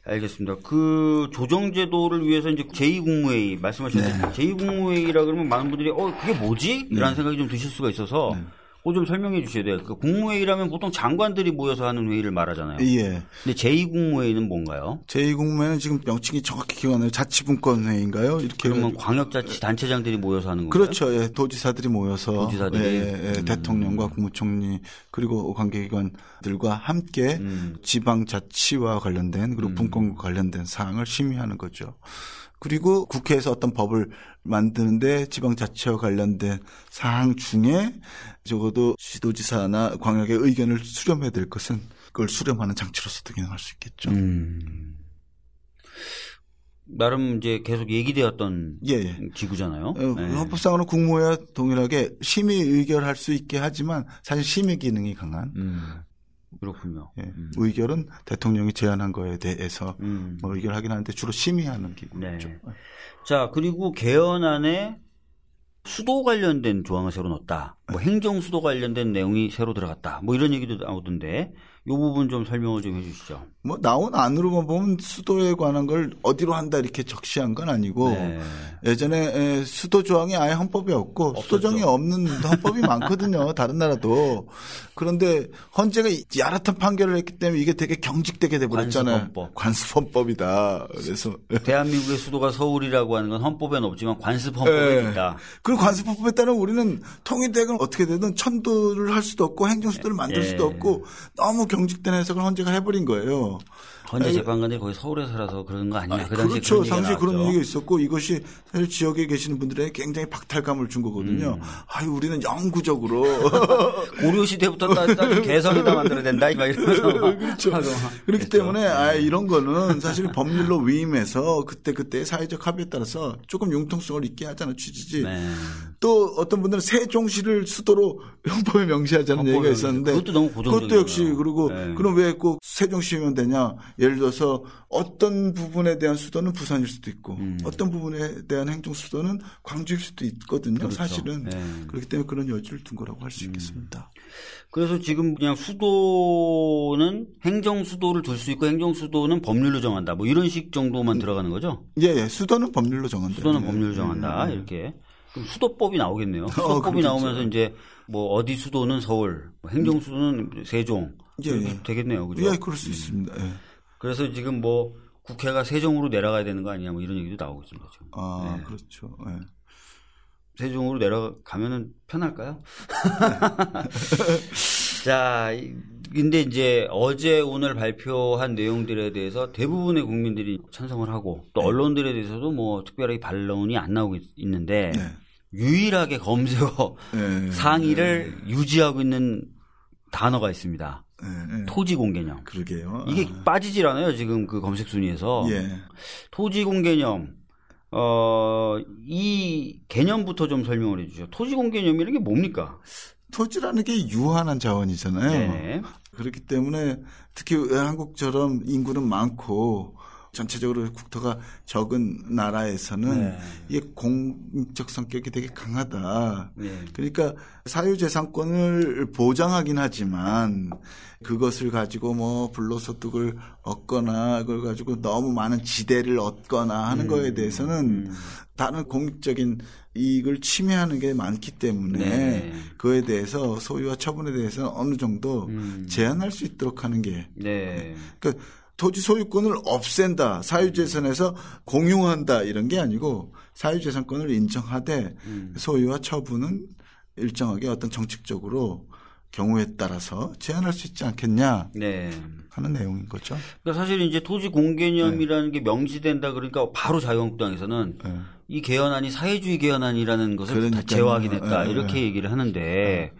알겠습니다. 그 조정제도를 위해서 이제 제2국무회의 말씀하셨는데 네. 제2국무회의라 그러면 많은 분들이 어 그게 뭐지? 이런 네. 생각이 좀 드실 수가 있어서 네. 그좀 설명해 주셔야 돼요. 그 국무회의라면 보통 장관들이 모여서 하는 회의를 말하잖아요. 예. 근데 제2국무회의는 뭔가요? 제2국무회는 지금 명칭이 정확히 기억 안 나요. 자치분권 회의인가요? 이렇게. 그러면 광역자치 단체장들이 모여서 하는 건가요? 그렇죠. 예. 도지사들이 모여서. 도지사들이. 예, 예. 음. 대통령과 국무총리 그리고 관계기관들과 함께 음. 지방자치와 관련된 그리고 음. 분권과 관련된 사항을 심의하는 거죠. 그리고 국회에서 어떤 법을 만드는데 지방자치와 관련된 사항 중에 적어도 시도지사나 광역의 의견을 수렴해야 될 것은 그걸 수렴하는 장치로서도 기능할 수 있겠죠. 음. 나름 이제 계속 얘기되었던 예, 예. 기구잖아요. 어, 네. 헌법상으로는 국무회와 동일하게 심의 의결할 수 있게 하지만 사실 심의 기능이 강한 음. 그렇군요. 예. 음. 의결은 대통령이 제안한 거에 대해서 음. 뭐 의결하긴 하는데 주로 심의하는 기구죠. 네. 자 그리고 개헌안에 수도 관련된 조항을 새로 넣었다. 뭐 네. 행정 수도 관련된 내용이 새로 들어갔다. 뭐 이런 얘기도 나오던데 이 부분 좀 설명을 좀 해주시죠. 뭐 나온 안으로만 보면 수도에 관한 걸 어디로 한다 이렇게 적시한 건 아니고 네. 예전에 수도 조항이 아예 헌법에 없고 수도 조항이 없는 헌법이 많거든요. 다른 나라도 그런데 헌재가 야릇한 판결을 했기 때문에 이게 되게 경직되게 돼버렸잖아요. 관습헌법. 관습헌법이다. 그래서 대한민국의 수도가 서울이라고 하는 건 헌법에는 없지만 관습헌법에 네. 있다. 그 관습헌법에 따른 우리는 통일되건 어떻게 되든 천도를 할 수도 없고 행정수도를 만들 네. 수도 없고 너무 경직된 해석을 헌재가 해버린 거예요. 헌재 재판관들이 거의 서울에 살아서 그런 거 아니냐. 그 당시에 그렇죠. 당시에 그런 얘기가 있었고 이것이 사실 지역에 계시는 분들에게 굉장히 박탈감을 준 거거든요. 음. 아유, 우리는 영구적으로. 고려 시대부터 따, 만들어야 된다. 막 이러면서. 그렇죠. 그렇기 때문에 아, 이런 거는 사실 법률로 위임해서 그때 그때 사회적 합의에 따라서 조금 융통성을 있게 하자는 취지지. 네. 또 어떤 분들은 세종시를 수도로 헌법에 명시하자는 얘기가 있었는데. 그것도 너무 고정적 그것도 역시 그리고 네. 그럼 왜 꼭 세종시면 되냐. 예를 들어서 어떤 부분에 대한 수도는 부산일 수도 있고 음. 어떤 부분에 대한 행정 수도는 광주일 수도 있거든요. 그렇죠. 사실은 네. 그렇기 때문에 그런 여지를 둔 거라고 할수 음. 있겠습니다. 그래서 지금 그냥 수도는 행정 수도를 둘 수 있고 행정 수도는 법률로 정한다. 뭐 이런 식 정도만 음. 들어가는 거죠? 예, 예. 수도는 법률로 정한다. 수도는 예. 법률로 정한다. 예. 이렇게. 그럼 수도법이 나오겠네요. 어, 수도법이 어, 나오면서 이제 뭐 어디 수도는 서울, 뭐 행정 수도는 세종. 예, 예. 되겠네요. 그죠? 예, 그럴 수 음. 있습니다. 예. 그래서 지금 뭐 국회가 세종으로 내려가야 되는 거 아니냐 뭐 이런 얘기도 나오고 있습니다. 지금. 아, 네. 그렇죠. 네. 세종으로 내려가면은 편할까요? 자, 근데 이제 어제 오늘 발표한 내용들에 대해서 대부분의 국민들이 찬성을 하고 또 네. 언론들에 대해서도 뭐 특별하게 반론이 안 나오고 있, 는데 네. 유일하게 검색어 네. 상위를 유지하고 있는 단어가 있습니다. 네, 네. 토지 공개념. 그러게요. 이게 아. 빠지질 않아요. 지금 그 검색 순위에서. 예. 토지 공개념. 어, 이 개념부터 좀 설명을 해 주죠. 토지 공개념이라는 게 뭡니까? 토지라는 게 유한한 자원이잖아요. 네. 그렇기 때문에 특히 한국처럼 인구는 많고 전체적으로 국토가 적은 나라에서는 네. 이게 공적 성격이 되게 강하다. 네. 그러니까 사유재산권을 보장하긴 하지만 그것을 가지고 뭐 불로소득을 얻거나 그걸 가지고 너무 많은 지대를 얻거나 하는 음. 거에 대해서는 음. 다른 공익적인 이익을 침해하는 게 많기 때문에 네. 그에 대해서 소유와 처분에 대해서 어느 정도 음. 제한할 수 있도록 하는 게 네. 그러니까 토지 소유권을 없앤다, 사유재산에서 공용한다 이런 게 아니고 사유재산권을 인정하되 음. 소유와 처분은 일정하게 어떤 정책적으로 경우에 따라서 제한할 수 있지 않겠냐 네. 하는 내용인 거죠. 그러니까 사실 이제 토지 공개념이라는 네. 게 명시된다 그러니까 바로 자유한국당에서는 네. 이 개헌안이 사회주의 개헌안이라는 것을 다 제어하긴 했다 네. 이렇게 얘기를 하는데 네.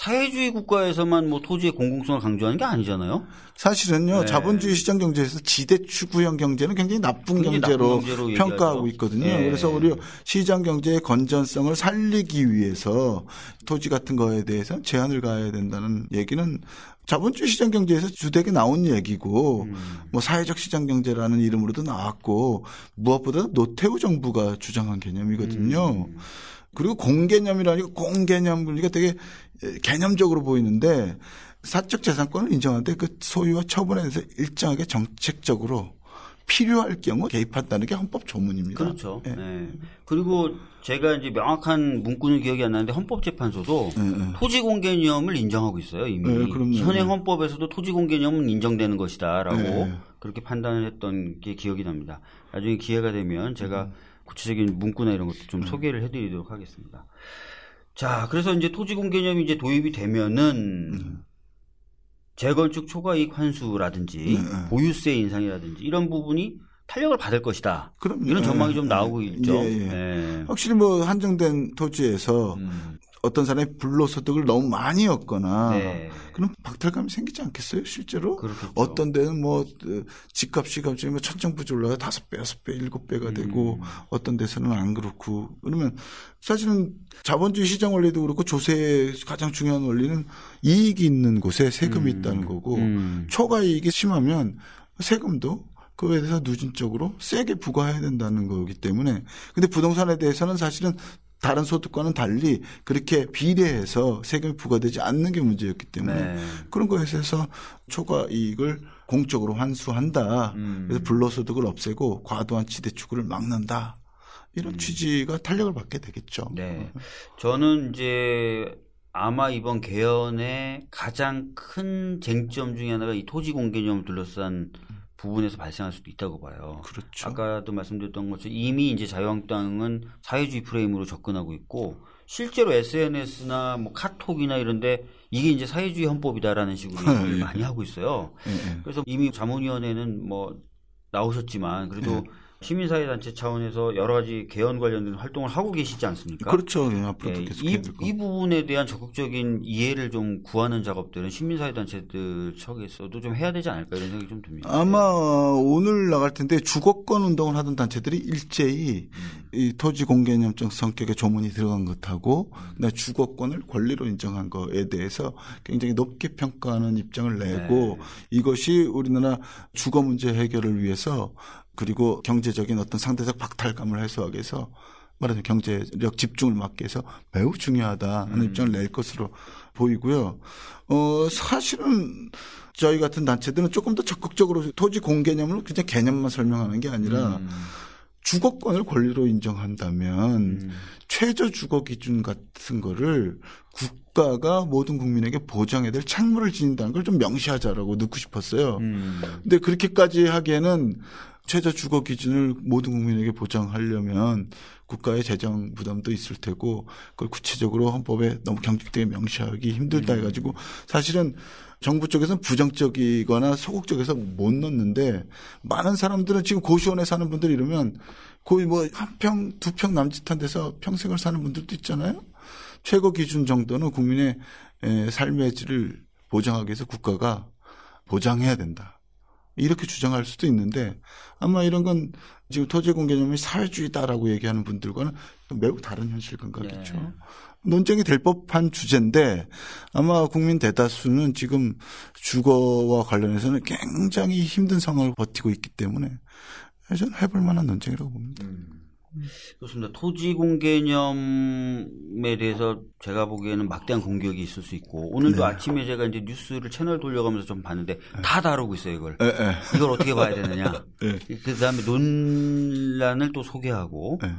사회주의 국가에서만 뭐 토지의 공공성을 강조하는 게 아니잖아요. 사실은요 네. 자본주의 시장 경제에서 지대 추구형 경제는 굉장히 나쁜 경제로, 경제로 평가하고 있거든요. 네. 그래서 우리 시장 경제의 건전성을 살리기 위해서 토지 같은 거에 대해서 제한을 가해야 된다는 얘기는 자본주의 시장 경제에서 주되게 나온 얘기고 음. 뭐 사회적 시장 경제라는 이름으로도 나왔고 무엇보다 노태우 정부가 주장한 개념이거든요. 음. 그리고 공개념이라니까 공개념 그러니까 되게 개념적으로 보이는데 사적 재산권을 인정하는데 그 소유와 처분에 대해서 일정하게 정책적으로 필요할 경우 개입한다는 게 헌법 조문입니다. 그렇죠. 네. 네. 그리고 제가 이제 명확한 문구는 기억이 안 나는데 헌법재판소도 네, 네. 토지 공개념을 인정하고 있어요 이미 네, 현행 헌법에서도 토지 공개념은 인정되는 것이다라고 네. 그렇게 판단을 했던 게 기억이 납니다. 나중에 기회가 되면 제가 음. 구체적인 문구나 이런 것도 좀 음. 소개를 해드리도록 하겠습니다. 자, 그래서 이제 토지공 개념이 이제 도입이 되면은 음. 재건축 초과이익 환수라든지 네, 네. 보유세 인상이라든지 이런 부분이 탄력을 받을 것이다. 그럼 이런 전망이 좀 나오고 있죠. 예, 예. 네. 확실히 뭐 한정된 토지에서 음. 어떤 사람이 불로소득을 너무 많이 얻거나 네. 그럼 박탈감이 생기지 않겠어요 실제로 그렇겠죠. 어떤 데는 뭐그 집값이 갑자기 뭐 천정부지 올라가 다섯 배 여섯 배 일곱 배가 되고 음. 어떤 데서는 안 그렇고 그러면 사실은 자본주의 시장 원리도 그렇고 조세의 가장 중요한 원리는 이익이 있는 곳에 세금이 음. 있다는 거고 음. 초과 이익이 심하면 세금도 그에 대해서 누진적으로 세게 부과해야 된다는 거기 때문에 근데 부동산에 대해서는 사실은 다른 소득과는 달리 그렇게 비례해서 세금이 부과되지 않는 게 문제였기 때문에 네. 그런 거에 있어서 초과 이익을 공적으로 환수한다. 음. 그래서 불로소득을 없애고 과도한 지대 추구를 막는다. 이런 음. 취지가 탄력을 받게 되겠죠. 네. 저는 이제 아마 이번 개헌의 가장 큰 쟁점 중에 하나가 이 토지 공개념을 둘러싼 부분에서 발생할 수도 있다고 봐요. 그렇죠. 아까도 말씀드렸던 것처럼 이미 이제 자유한국당은 사회주의 프레임으로 접근하고 있고 실제로 SNS나 뭐 카톡이나 이런데 이게 이제 사회주의 헌법이다라는 식으로 네. 많이 하고 있어요. 네. 그래서 이미 자문위원회는 뭐 나오셨지만 그래도 네. 시민사회단체 차원에서 여러 가지 개헌 관련된 활동을 하고 계시지 않습니까? 그렇죠. 네, 앞으로 네, 계속 이, 이 부분에 대한 적극적인 이해를 좀 구하는 작업들은 시민사회단체들 측에서도 좀 해야 되지 않을까 이런 생각이 좀 듭니다. 아마 네. 오늘 나갈 텐데 주거권 운동을 하던 단체들이 일제히 음. 이 토지 공개념적 성격의 조문이 들어간 것하고 음. 주거권을 권리로 인정한 거에 대해서 굉장히 높게 평가하는 입장을 내고 네. 이것이 우리나라 주거 문제 해결을 위해서 그리고 경제적인 어떤 상대적 박탈감을 해소하기 위해서 말하자면 경제력 집중을 막기 위해서 매우 중요하다는 음. 입장을 낼 것으로 보이고요. 어, 사실은 저희 같은 단체들은 조금 더 적극적으로 토지 공개념을 그냥 개념만 설명하는 게 아니라 음. 주거권을 권리로 인정한다면 음. 최저 주거 기준 같은 거를 국가가 모든 국민에게 보장해야 될 책무를 지닌다는 걸 좀 명시하자라고 넣고 싶었어요. 음. 근데 그렇게까지 하기에는 최저 주거 기준을 모든 국민에게 보장하려면 국가의 재정 부담도 있을 테고 그걸 구체적으로 헌법에 너무 경직되게 명시하기 힘들다 음. 해가지고 사실은 정부 쪽에서는 부정적이거나 소극적에서 못 넣는데 많은 사람들은 지금 고시원에 사는 분들 이러면 거의 뭐 한 평, 두 평 남짓한 데서 평생을 사는 분들도 있잖아요. 최고 기준 정도는 국민의 삶의 질을 보장하기 위해서 국가가 보장해야 된다. 이렇게 주장할 수도 있는데 아마 이런 건 지금 토지 공 개념이 사회주의다라고 얘기하는 분들과는 매우 다른 현실 감각이죠. 네. 논쟁이 될 법한 주제인데 아마 국민 대다수는 지금 주거와 관련해서는 굉장히 힘든 상황을 버티고 있기 때문에 저는 해볼 만한 논쟁이라고 봅니다. 음. 그렇습니다. 토지 공개념에 대해서 제가 보기에는 막대한 공격이 있을 수 있고 오늘도 네. 아침에 제가 이제 뉴스를 채널 돌려가면서 좀 봤는데 네. 다 다루고 있어요 이걸. 네, 네. 이걸 어떻게 봐야 되느냐. 네. 그다음에 논란을 또 소개하고. 네.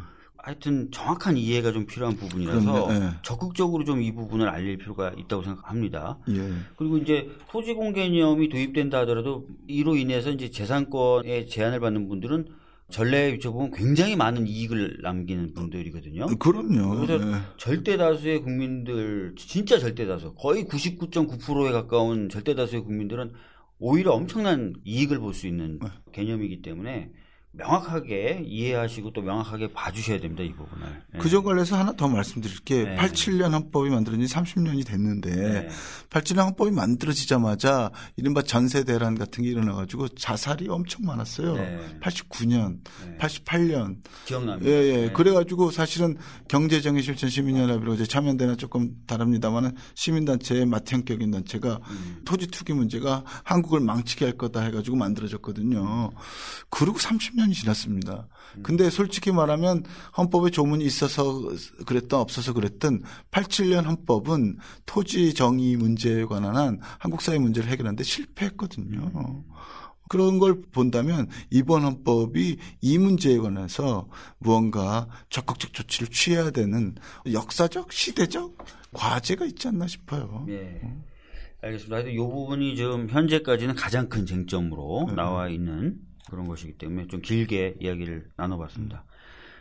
하여튼 정확한 이해가 좀 필요한 부분이라서 적극적으로 좀 이 부분을 알릴 필요가 있다고 생각합니다. 예. 그리고 이제 토지 공개념이 도입된다 하더라도 이로 인해서 이제 재산권에 제한을 받는 분들은 전례에 비춰보면 굉장히 많은 이익을 남기는 분들이거든요. 그럼요. 그래서 네. 절대 다수의 국민들, 진짜 절대 다수, 거의 99.9%에 가까운 절대 다수의 국민들은 오히려 엄청난 이익을 볼 수 있는 네. 개념이기 때문에 명확하게 이해하시고 또 명확하게 봐주셔야 됩니다 이 부분을. 네. 그점 관련해서 하나 더 말씀드릴게. 네. 87년 헌법이 만들어진 지 30년이 됐는데 네. 87년 헌법이 만들어지자마자 이른바 전세 대란 같은 게 일어나가지고 자살이 엄청 많았어요. 네. 89년, 88년. 기억납니다. 예, 예. 네. 그래가지고 사실은 경제정의 실천 시민연합이라고 이제 참여연대나 조금 다릅니다만은 시민단체의 맏형격인 단체가 음. 토지 투기 문제가 한국을 망치게 할 거다 해가지고 만들어졌거든요. 그리고 30년 10년이 지났습니다. 근데 솔직히 말하면 헌법에 조문이 있어서 그랬던 없어서 그랬든 87년 헌법은 토지 정의 문제에 관한 한 한국 사회 문제를 해결하는데 실패했거든요. 그런 걸 본다면 이번 헌법이 이 문제에 관해서 무언가 적극적 조치를 취해야 되는 역사적, 시대적 과제가 있지 않나 싶어요. 네. 알겠습니다. 이 부분이 좀 현재까지는 가장 큰 쟁점으로 네. 나와 있는 그런 것이기 때문에 좀 길게 이야기를 나눠봤습니다.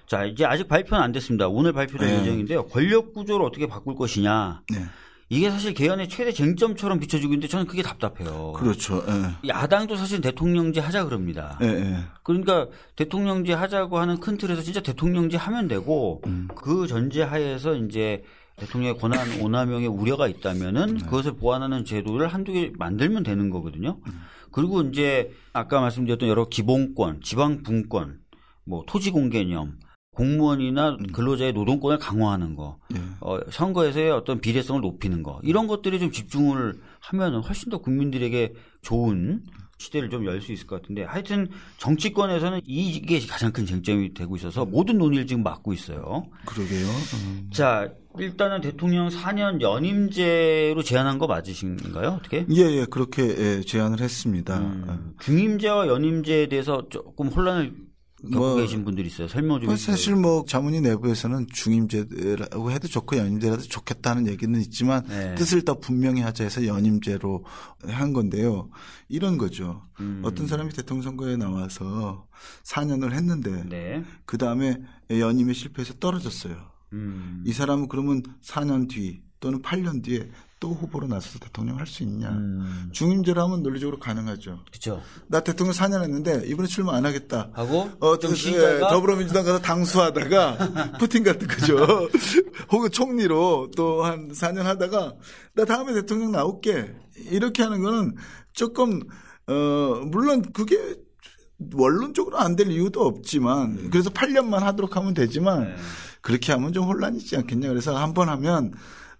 자, 이제 아직 발표는 안 됐습니다. 오늘 발표될 네. 예정인데요. 권력 구조를 어떻게 바꿀 것이냐. 네. 이게 사실 개헌의 최대 쟁점처럼 비춰지고 있는데 저는 그게 답답해요. 그렇죠. 네. 야당도 사실 대통령제 하자 그럽니다. 네, 그러니까 대통령제 하자고 하는 큰 틀에서 진짜 대통령제 하면 되고 음. 그 전제 하에서 이제 대통령의 권한 오남용의 우려가 있다면은 네. 그것을 보완하는 제도를 한두 개 만들면 되는 거거든요. 음. 그리고 이제 아까 말씀드렸던 여러 기본권, 지방 분권, 뭐 토지 공개념, 공무원이나 음. 근로자의 노동권을 강화하는 거, 네. 어, 선거에서의 어떤 비례성을 높이는 거 이런 것들이 좀 집중을 하면 훨씬 더 국민들에게 좋은 시대를 좀 열 수 있을 것 같은데 하여튼 정치권에서는 이게 가장 큰 쟁점이 되고 있어서 모든 논의를 지금 맡고 있어요. 그러게요. 음. 자 일단은 대통령 4년 연임제로 제안한 거 맞으신가요? 어떻게? 예, 예, 그렇게 예, 제안을 했습니다. 음, 중임제와 연임제에 대해서 조금 혼란을 겪고 뭐, 계신 분들이 있어요. 설명 좀 해주세요. 사실 뭐 자문위 내부에서는 중임제라고 해도 좋고 연임제라도 좋겠다는 얘기는 있지만 네. 뜻을 더 분명히 하자 해서 연임제로 한 건데요. 이런 거죠. 음. 어떤 사람이 대통령 선거에 나와서 4년을 했는데 네. 그 다음에 연임에 실패해서 떨어졌어요. 음. 이 사람은 그러면 4년 뒤 또는 8년 뒤에 또 후보로 나서서 대통령 할 수 있냐. 음. 중임제로 하면 논리적으로 가능하죠. 그렇죠. 나 대통령 4년 했는데 이번에 출마 안 하겠다. 하고 어, 좀 예, 더불어민주당 가서 당수하다가 푸틴 같은 거죠. 혹은 총리로 또 한 4년 하다가 나 다음에 대통령 나올게. 이렇게 하는 거는 조금 어 물론 그게 원론적으로 안 될 이유도 없지만 그래서 8년만 하도록 하면 되지만 네. 그렇게 하면 좀 혼란이 있지 않겠냐. 그래서 한 번 하면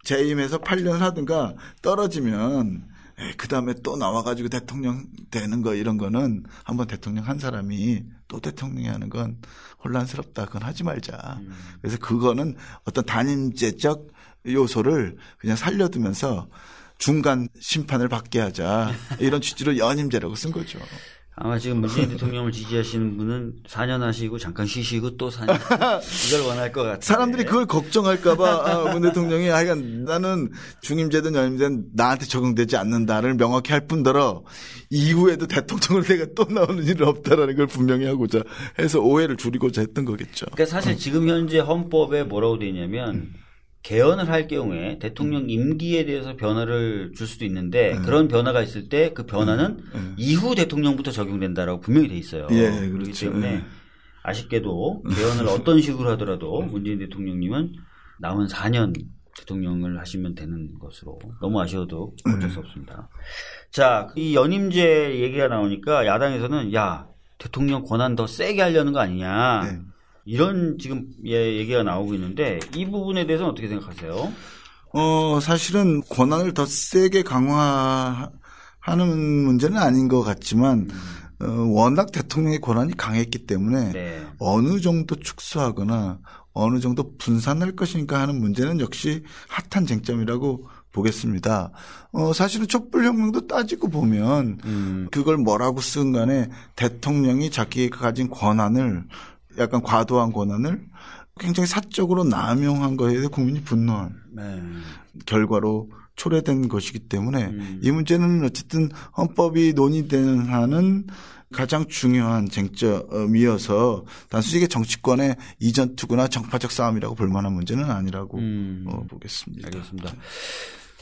재임해서 8년을 하든가 떨어지면 그 다음에 또 나와가지고 대통령 되는 거 이런 거는 한번 대통령 한 사람이 또 대통령이 하는 건 혼란스럽다. 그건 하지 말자. 음. 그래서 그거는 어떤 단임제적 요소를 그냥 살려두면서 중간 심판을 받게 하자. 이런 취지로 연임제라고 쓴 거죠. 아마 지금 문재인 대통령을 지지하시는 분은 4년 하시고 잠깐 쉬시고 또 4년 이걸 원할 것 같아요. 사람들이 그걸 걱정할까봐 아, 문 대통령이 하여간 나는 중임제든 연임제든 나한테 적용되지 않는다를 명확히 할 뿐더러 이후에도 대통령을 내가 또 나오는 일은 없다라는 걸 분명히 하고자 해서 오해를 줄이고자 했던 거겠죠. 그러니까 사실 지금 현재 헌법에 뭐라고 되어 있냐면 음. 개헌을 할 경우에 대통령 음. 임기에 대해서 변화를 줄 수도 있는데 네. 그런 변화가 있을 때 그 변화는 네. 이후 대통령부터 적용된다라고 분명히 돼 있어요. 예, 그렇기 그렇죠. 때문에 예. 아쉽게도 개헌을 어떤 식으로 하더라도 문재인 대통령님은 남은 4년 대통령을 하시면 되는 것으로 너무 아쉬워도 어쩔 수 없습니다. 자, 이 연임제 얘기가 나오니까 야당에서는 야 대통령 권한 더 세게 하려는 거 아니냐 네. 이런 지금 예, 얘기가 나오고 있는데 이 부분에 대해서는 어떻게 생각하세요? 어 사실은 권한을 더 세게 강화하는 문제는 아닌 것 같지만 음. 어, 워낙 대통령의 권한이 강했기 때문에 네. 어느 정도 축소하거나 어느 정도 분산할 것인가 하는 문제는 역시 핫한 쟁점이라고 보겠습니다. 어, 사실은 촛불혁명도 따지고 보면 음. 그걸 뭐라고 쓴 간에 대통령이 자기가 가진 권한을 약간 과도한 권한을 굉장히 사적으로 남용한 거에 대해 국민이 분노한 네. 결과로 초래된 것이기 때문에 음. 이 문제는 어쨌든 헌법이 논의되는 한은 가장 중요한 쟁점이어서 단순히 이게 정치권의 이전 투구나 정파적 싸움이라고 볼 만한 문제는 아니라고 음. 어, 보겠습니다. 알겠습니다.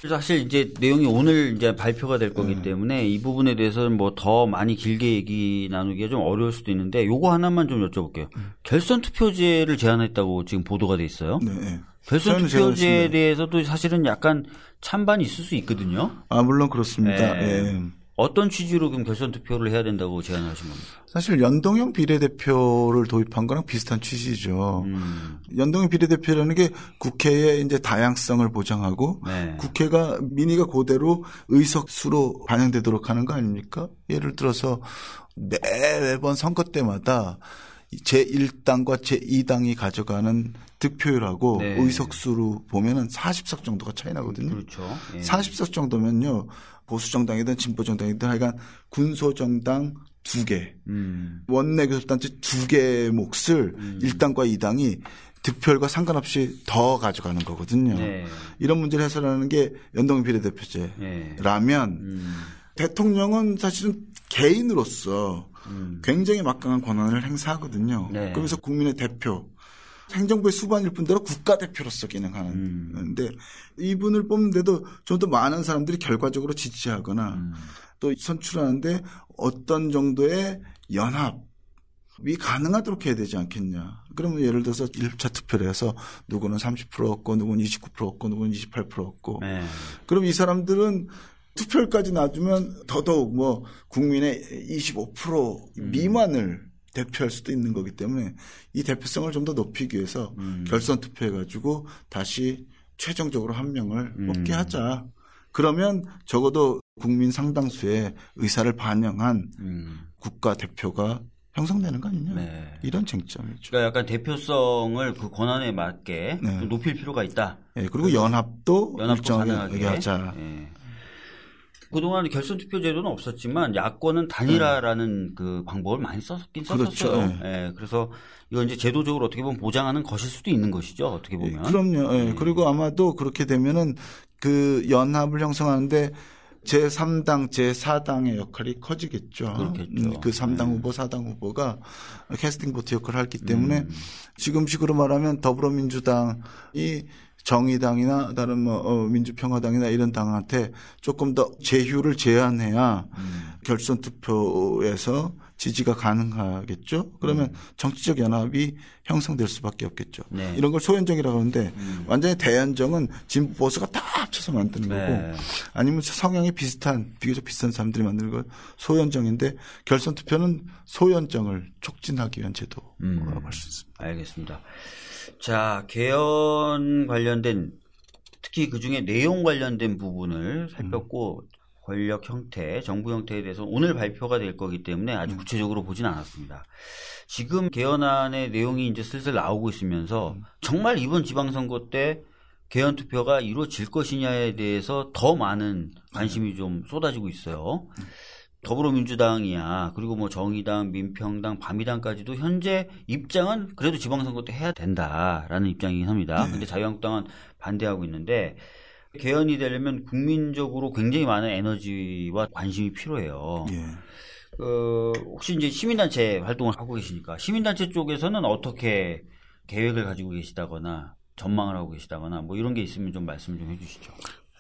사실 이제 내용이 오늘 이제 발표가 될 거기 네. 때문에 이 부분에 대해서는 뭐 더 많이 길게 얘기 나누기가 좀 어려울 수도 있는데 요거 하나만 좀 여쭤볼게요. 음. 결선 투표제를 제안했다고 지금 보도가 돼 있어요. 네. 결선 투표제에 대해서도 사실은 약간 찬반이 있을 수 있거든요. 아 물론 그렇습니다. 네. 예. 어떤 취지로 그럼 결선 투표를 해야 된다고 제안하신 겁니까? 사실 연동형 비례대표를 도입한 거랑 비슷한 취지죠. 음. 연동형 비례대표라는 게 국회의 이제 다양성을 보장하고 네. 국회가 민의가 그대로 의석수로 반영되도록 하는 거 아닙니까? 예를 들어서 매번 선거 때마다 제1당과 제2당이 가져가는 득표율하고 네. 의석수로 보면은 40석 정도가 차이 나거든요. 그렇죠. 예. 40석 정도면요. 보수 정당이든 진보 정당이든 하여간 군소 정당 두 개, 음. 원내 교섭단체 두 개의 몫을 음. 1당과 2당이 득표율과 상관없이 더 가져가는 거거든요. 네. 이런 문제를 해설하는 게 연동 비례대표제라면 네. 음. 대통령은 사실은 개인으로서 음. 굉장히 막강한 권한을 행사하거든요. 네. 그러면서 국민의 대표, 행정부의 수반일 뿐더러 국가대표로서 기능하는데 음. 이분을 뽑는데도 좀 더 많은 사람들이 결과적으로 지지하거나 음. 또 선출하는데 어떤 정도의 연합이 가능하도록 해야 되지 않겠냐. 그러면 예를 들어서 1차 투표를 해서 누구는 30% 얻고 누구는 29% 얻고 누구는 28% 얻고 네. 그럼 이 사람들은 투표율까지 놔두면 더더욱 뭐 국민의 25% 음. 미만을 대표할 수도 있는 거기 때문에 이 대표성을 좀 더 높이기 위해서 음. 결선 투표해가지고 다시 최종적으로 한 명을 음. 뽑게 하자. 그러면 적어도 국민 상당수의 의사를 반영한 음. 국가 대표가 형성되는 거 아니냐. 네. 이런 쟁점이죠. 그러니까 약간 대표성을 그 권한에 맞게 네. 높일 필요가 있다. 네, 그리고 연합도, 연합도 일정하게 얘기하자. 네. 그동안 결선 투표 제도는 없었지만 야권은 단일화라는 네. 그 방법을 많이 썼긴 썼었어요. 그렇죠. 네. 네. 그래서 이거 이제 제도적으로 어떻게 보면 보장하는 것일 수도 있는 것이죠. 어떻게 예, 보면. 그럼요. 예. 네. 그리고 아마도 그렇게 되면은 그 연합을 형성하는데 제3당, 제4당의 역할이 커지겠죠. 그렇겠죠. 음, 그 3당 네. 후보, 4당 후보가 캐스팅 보트 역할을 했기 때문에 음. 지금식으로 말하면 더불어민주당이 정의당이나 다른 뭐 어, 민주평화당이나 이런 당한테 조금 더 제휴를 제한해야 음. 결선 투표에서 지지가 가능하겠죠. 그러면 음. 정치적 연합이 형성될 수밖에 없겠죠. 네. 이런 걸 소연정이라고 하는데 음. 완전히 대연정은 진보 보수가 다 합쳐서 만드는 네. 거고 아니면 성향이 비슷한 비교적 비슷한 사람들이 만드는 건 소연정인데 결선 투표는 소연정을 촉진하기 위한 제도라고 음. 할수 있습니다. 알겠습니다. 자, 개헌 관련된 특히 그 중에 내용 관련된 부분을 살폈고 음. 권력 형태, 정부 형태에 대해서 오늘 발표가 될 거기 때문에 아주 음. 구체적으로 보진 않았습니다. 지금 개헌안의 내용이 이제 슬슬 나오고 있으면서 음. 정말 이번 지방선거 때 개헌 투표가 이루어질 것이냐에 대해서 더 많은 관심이 좀 쏟아지고 있어요. 더불어민주당이야 그리고 뭐 정의당, 민평당, 바미당까지도 현재 입장은 그래도 지방선거 때 해야 된다라는 입장이긴 합니다. 네. 근데 자유한국당은 반대하고 있는데 개헌이 되려면 국민적으로 굉장히 많은 에너지와 관심이 필요해요. 예. 그 혹시 이제 시민단체 활동을 하고 계시니까 시민단체 쪽에서는 어떻게 계획을 가지고 계시다거나 전망을 하고 계시다거나 뭐 이런 게 있으면 좀 말씀 좀 해주시죠.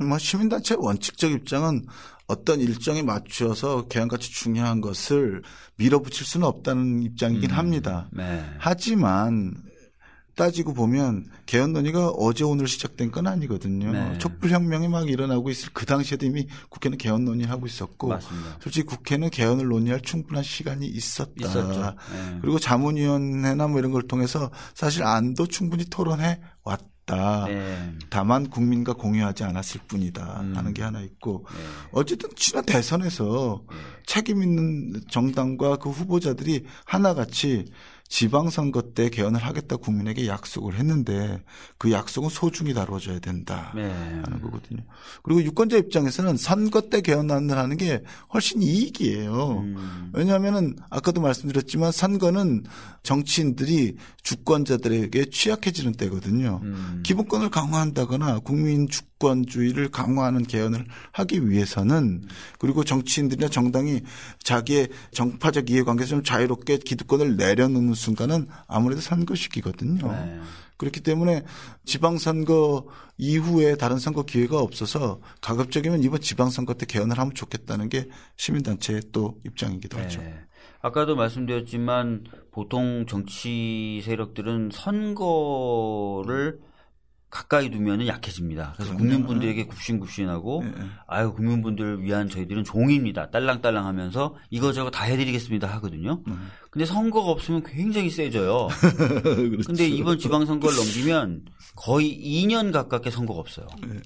뭐 시민단체 원칙적 입장은 어떤 일정에 맞추어서 개헌같이 중요한 것을 밀어붙일 수는 없다는 입장이긴 음, 합니다. 네. 하지만 따지고 보면 개헌 논의가 어제 오늘 시작된 건 아니거든요. 네. 촛불혁명이 막 일어나고 있을 그 당시에도 이미 국회는 개헌 논의하고 있었고 맞습니다. 솔직히 국회는 개헌을 논의할 충분한 시간이 있었다. 네. 그리고 자문위원회나 뭐 이런 걸 통해서 사실 안도 충분히 토론해 왔다. 네. 다만 국민과 공유하지 않았을 뿐이다 음. 하는 게 하나 있고 네. 어쨌든 지난 대선에서 네. 책임 있는 정당과 그 후보자들이 하나같이 지방선거 때 개헌을 하겠다 국민에게 약속을 했는데 그 약속은 소중히 다뤄져야 된다 네. 거거든요. 그리고 유권자 입장에서는 선거 때 개헌을 하는 게 훨씬 이익이에요. 음. 왜냐하면은 아까도 말씀드렸지만 선거는 정치인들이 주권자들에게 취약해지는 때거든요. 음. 기본권을 강화한다거나 국민 주 권주의를 강화하는 개헌을 하기 위해서는 그리고 정치인들이나 정당이 자기의 정파적 이해관계에서 좀 자유롭게 기득권을 내려놓는 순간은 아무래도 선거 시기거든요. 네. 그렇기 때문에 지방선거 이후에 다른 선거 기회가 없어서 가급적이면 이번 지방선거 때 개헌을 하면 좋겠다는 게 시민단체의 또 입장이기도 네. 하죠. 아까도 말씀드렸지만 보통 정치 세력들은 선거를 가까이 두면 약해집니다. 그래서. 국민분들에게 굽신굽신하고 네. 아유 국민분들을 위한 저희들은 종입니다. 딸랑딸랑 하면서 이거저거 다 해드리겠습니다 하거든요. 음. 근데 선거가 없으면 굉장히 세져요. 그렇죠. 근데 이번 지방선거를 넘기면 거의 2년 가깝게 선거가 없어요. 네.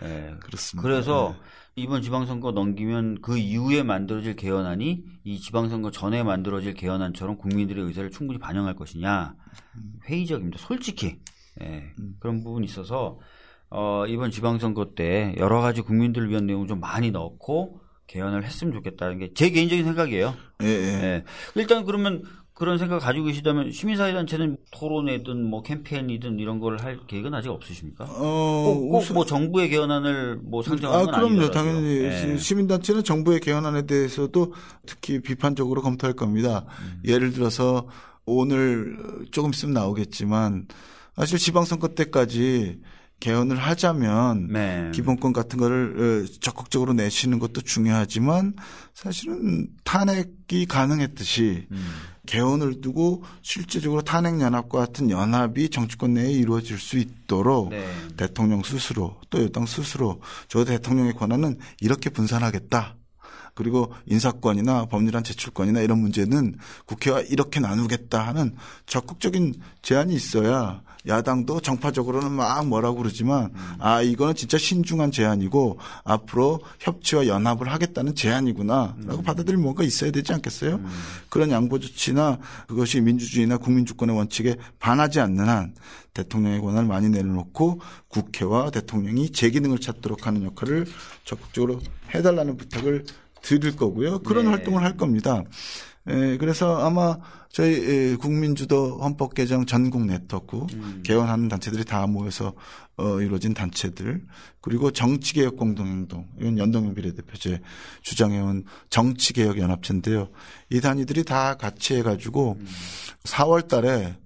네. 그렇습니다. 그래서 네. 이번 지방선거 넘기면 그 이후에 만들어질 개헌안이 이 지방선거 전에 만들어질 개헌안처럼 국민들의 의사를 충분히 반영할 것이냐 음. 회의적입니다. 솔직히 예, 음. 그런 부분이 있어서 어, 이번 지방선거 때 여러 가지 국민들을 위한 내용을 좀 많이 넣고 개헌을 했으면 좋겠다는 게 제 개인적인 생각이에요. 예, 예. 예. 일단 그러면 그런 생각 가지고 계시다면 시민사회단체는 토론회든 뭐 캠페인이든 이런 걸 할 계획은 아직 없으십니까? 어, 꼭뭐 꼭 정부의 개헌안을 뭐 상정하는 아, 건 그럼요. 아니더라도. 당연히 네. 시민단체는 정부의 개헌안에 대해서도 특히 비판적으로 검토할 겁니다. 음. 예를 들어서 오늘 조금 있으면 나오겠지만 사실 지방선거 때까지 개헌을 하자면 네. 기본권 같은 거를 어, 적극적으로 내시는 것도 중요하지만 사실은 탄핵이 가능했듯이 음. 개헌을 두고 실제적으로 탄핵 연합과 같은 연합이 정치권 내에 이루어질 수 있도록 네. 대통령 스스로 또 여당 스스로 저 대통령의 권한은 이렇게 분산하겠다. 그리고 인사권이나 법률안 제출권이나 이런 문제는 국회와 이렇게 나누겠다 하는 적극적인 제안이 있어야 야당도 정파적으로는 막 뭐라고 그러지만 음. 아 이거는 진짜 신중한 제안이고 앞으로 협치와 연합을 하겠다는 제안이구나라고 음. 받아들일 뭔가 있어야 되지 않겠어요? 음. 그런 양보 조치나 그것이 민주주의나 국민 주권의 원칙에 반하지 않는 한 대통령의 권한을 많이 내려놓고 국회와 대통령이 제 기능을 찾도록 하는 역할을 적극적으로 해달라는 부탁을 드릴 거고요. 그런 네. 활동을 할 겁니다. 에, 그래서 아마 저희 에, 국민주도 헌법 개정 전국 네트워크 음. 개헌하는 단체들이 다 모여서 어, 이루어진 단체들 그리고 정치개혁 공동행동 이건 연동형 비례대표제 주장해온 정치개혁 연합체인데요. 이 단위들이 다 같이 해가지고 음. 4월달에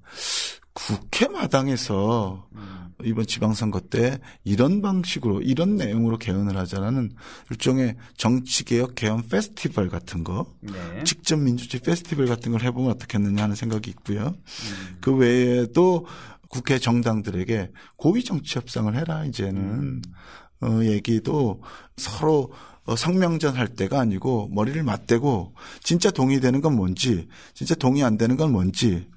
국회 마당에서 음. 이번 지방선거 때 이런 방식으로 이런 내용으로 개헌을 하자라는 일종의 정치개혁 개헌 페스티벌 같은 거 네. 직접 민주주의 페스티벌 같은 걸 해보면 어떻겠느냐 하는 생각이 있고요. 음. 그 외에도 국회 정당들에게 고위 정치 협상을 해라 이제는 음. 어, 얘기도 서로 어, 성명전 할 때가 아니고 머리를 맞대고 진짜 동의되는 건 뭔지 진짜 동의 안 되는 건 뭔지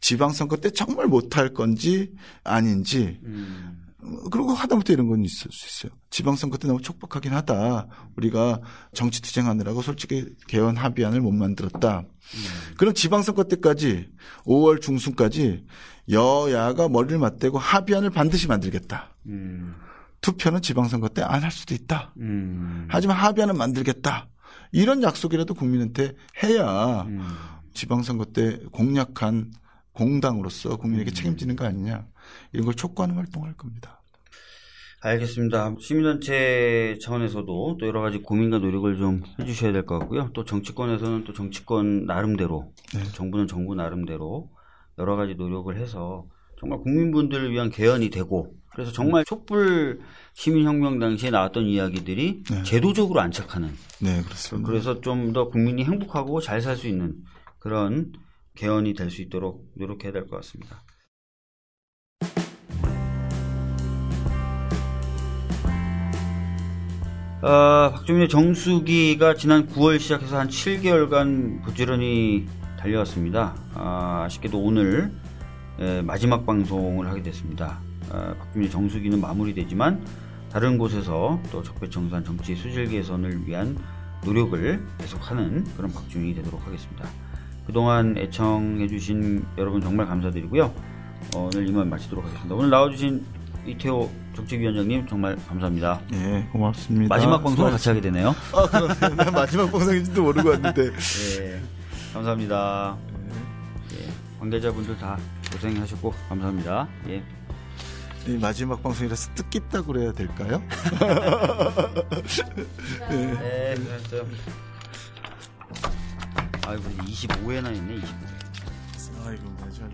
지방선거 때 정말 못할 건지 아닌지 음. 그리고 하다못해 이런 건 있을 수 있어요. 지방선거 때 너무 촉박하긴 하다. 우리가 정치 투쟁하느라고 솔직히 개헌 합의안을 못 만들었다. 음. 그럼 지방선거 때까지 5월 중순까지 여야가 머리를 맞대고 합의안을 반드시 만들겠다. 음. 투표는 지방선거 때 안 할 수도 있다. 음. 하지만 합의안은 만들겠다. 이런 약속이라도 국민한테 해야 음. 지방선거 때 공약한 공당으로서 국민에게 음. 책임지는 거 아니냐 이런 걸 촉구하는 활동을 할 겁니다. 알겠습니다. 시민단체 차원에서도 또 여러 가지 고민과 노력을 좀 해주셔야 될 것 같고요. 또 정치권에서는 또 정치권 나름대로, 네. 정부는 정부 나름대로 여러 가지 노력을 해서 정말 국민분들을 위한 개헌이 되고 그래서 정말 촛불 시민혁명 당시에 나왔던 이야기들이 네. 제도적으로 안착하는. 네, 그렇습니다. 그래서 좀 더 국민이 행복하고 잘 살 수 있는 그런 개헌이 될 수 있도록 노력해야 될 것 같습니다. 아, 박주민의 정수기가 지난 9월 시작해서 한 7개월간 부지런히 달려왔습니다. 아, 쉽게도 오늘 예, 마지막 방송을 하게 됐습니다. 아, 박주민의 정수기는 마무리되지만 다른 곳에서 또 적폐청산 정치 수질개선을 위한 노력을 계속하는 그런 박주민이 되도록 하겠습니다. 그동안 애청해주신 여러분 정말 감사드리고요. 어, 오늘 이만 마치도록 하겠습니다. 오늘 나와주신 이태호 정책위원장님 정말 감사합니다. 네, 고맙습니다. 마지막 방송 같이 하게 되네요. 아, 그럼 마지막 방송인지도 모르고 왔는데. 네, 감사합니다. 네. 예, 관계자분들 다 고생하셨고 감사합니다. 예. 이 마지막 방송이라서 뜻깊다고 그래야 될까요? 네, 네, 그랬어요. 아이고 25회나 있네 25회. 아이고, 맞아